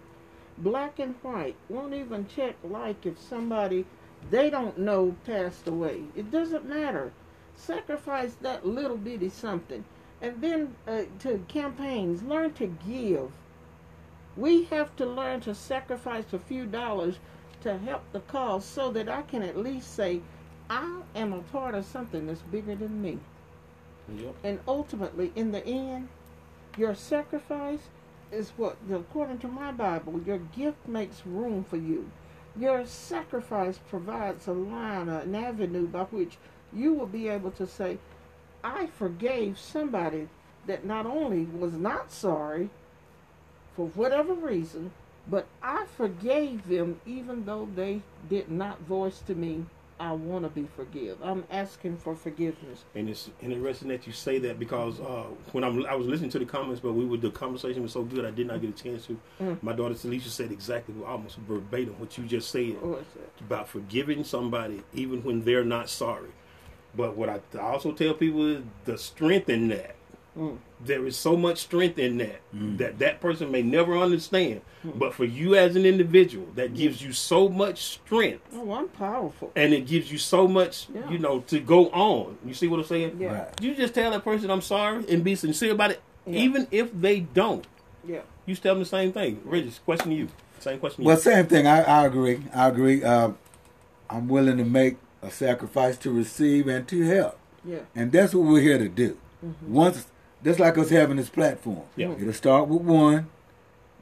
[SPEAKER 3] Black and white won't even check like if somebody they don't know passed away. It doesn't matter. Sacrifice that little bitty something, and then uh, to campaigns. Learn to give. We have to learn to sacrifice a few dollars to help the cause so that I can at least say, I am a part of something that's bigger than me.
[SPEAKER 2] Yep.
[SPEAKER 3] And ultimately, in the end, your sacrifice is what, according to my Bible, your gift makes room for you. Your sacrifice provides a line, uh, an avenue by which you will be able to say, I forgave somebody that not only was not sorry for whatever reason, but I forgave them even though they did not voice to me, I want to be forgiven. I'm asking for forgiveness.
[SPEAKER 2] And it's interesting that you say that because uh, when I'm, I was listening to the comments, but we were the conversation was so good, I did not get a chance to.
[SPEAKER 3] Mm.
[SPEAKER 2] My daughter Talisha said exactly, almost verbatim, what you just said about forgiving somebody even when they're not sorry. But what I, I also tell people is the strength in that.
[SPEAKER 3] Mm.
[SPEAKER 2] There is so much strength in that that that person may never understand. But for you as an individual, that gives you so much strength
[SPEAKER 3] Oh, I'm powerful.
[SPEAKER 2] and it gives you so much,
[SPEAKER 3] Yeah.
[SPEAKER 2] you know, to go on. You see what I'm saying?
[SPEAKER 3] Yeah.
[SPEAKER 1] Right.
[SPEAKER 2] You just tell that person I'm sorry and be sincere about it,
[SPEAKER 3] Yeah.
[SPEAKER 2] even if they don't.
[SPEAKER 3] Yeah.
[SPEAKER 2] You tell them the same thing. Regis, question to you. Same question
[SPEAKER 1] Well,
[SPEAKER 2] you.
[SPEAKER 1] same thing. I, I agree. I agree. Uh, I'm willing to make a sacrifice to receive and to help,
[SPEAKER 3] Yeah.
[SPEAKER 1] and that's what we're here to do. Once, just like us having this platform,
[SPEAKER 2] Yeah.
[SPEAKER 1] it'll start with one,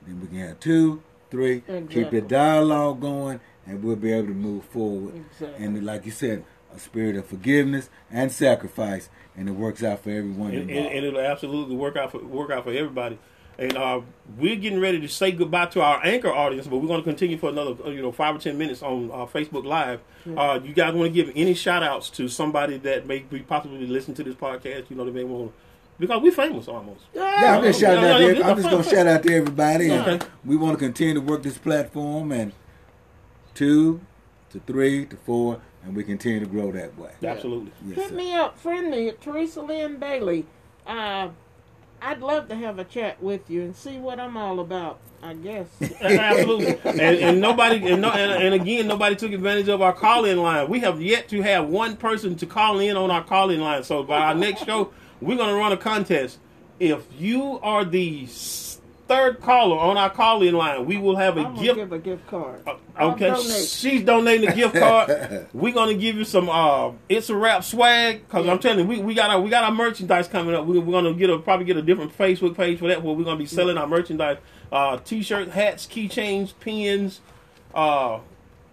[SPEAKER 1] then we can have two, three, keep the dialogue going, and we'll be able to move forward.
[SPEAKER 3] Exactly.
[SPEAKER 1] And like you said, a spirit of forgiveness and sacrifice, and it works out for everyone
[SPEAKER 2] and,
[SPEAKER 1] involved.
[SPEAKER 2] and, and it'll absolutely work out for work out for everybody. And uh, we're getting ready to say goodbye to our anchor audience, but we're going to continue for another, uh, you know, five or ten minutes on uh, Facebook Live. Uh, you guys want to give any shout outs to somebody that may be possibly listening to this podcast? You know, they may want to, because we're famous almost.
[SPEAKER 1] Yeah, I'm just shouting out.
[SPEAKER 2] yeah,
[SPEAKER 1] to, I'm just gonna shout out to everybody, and
[SPEAKER 2] Okay.
[SPEAKER 1] we want to continue to work this platform, and two to three to four, and we continue to grow that way.
[SPEAKER 2] Absolutely.
[SPEAKER 1] Yes,
[SPEAKER 3] Hit
[SPEAKER 1] sir.
[SPEAKER 3] me up, friend me at Teresa Lynn Bailey. Uh, I'd love to have a chat with you and see what I'm all about. I guess.
[SPEAKER 2] Absolutely, and, and nobody, and, no, and, and again, nobody took advantage of our call-in line. We have yet to have one person to call in on our call-in line. So by our next show, we're going to run a contest. If you are the third caller on our call-in line, we will have a
[SPEAKER 3] I'm
[SPEAKER 2] gift.
[SPEAKER 3] give a gift card.
[SPEAKER 2] Uh, Okay,
[SPEAKER 3] donate.
[SPEAKER 2] she's donating a gift card. We're gonna give you some uh, it's a wrap swag because I'm telling you, we, we got our we got our merchandise coming up. We, we're gonna get a probably get a different Facebook page for that where we're gonna be selling our merchandise, uh, t-shirts, hats, keychains, pins, uh,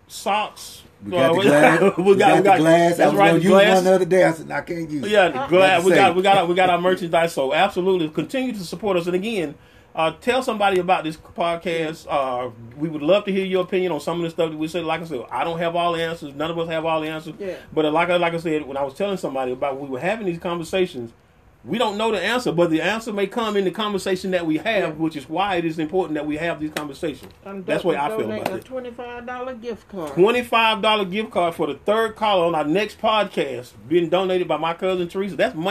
[SPEAKER 2] socks.
[SPEAKER 1] We got the glass. we got, the glass. I
[SPEAKER 2] That's
[SPEAKER 1] was
[SPEAKER 2] right,
[SPEAKER 1] gonna
[SPEAKER 2] the
[SPEAKER 1] use one the other day. I said, I can't use.
[SPEAKER 2] Yeah, the glad we got we got our, we got our merchandise. So absolutely continue to support us. And again, Uh, tell somebody about this podcast. Uh, we would love to hear your opinion on some of the stuff that we said. Like I said, I don't have all the answers. None of us have all the answers.
[SPEAKER 3] Yeah.
[SPEAKER 2] But uh, like I like I said, when I was telling somebody about we were having these conversations, we don't know the answer, but the answer may come in the conversation that we have,
[SPEAKER 3] Yeah.
[SPEAKER 2] which is why it is important that we have these conversations. That's what I feel about
[SPEAKER 3] a
[SPEAKER 2] it.
[SPEAKER 3] twenty-five dollar gift card.
[SPEAKER 2] Twenty-five dollar gift card for the third caller on our next podcast, being donated by my cousin Teresa. That's money.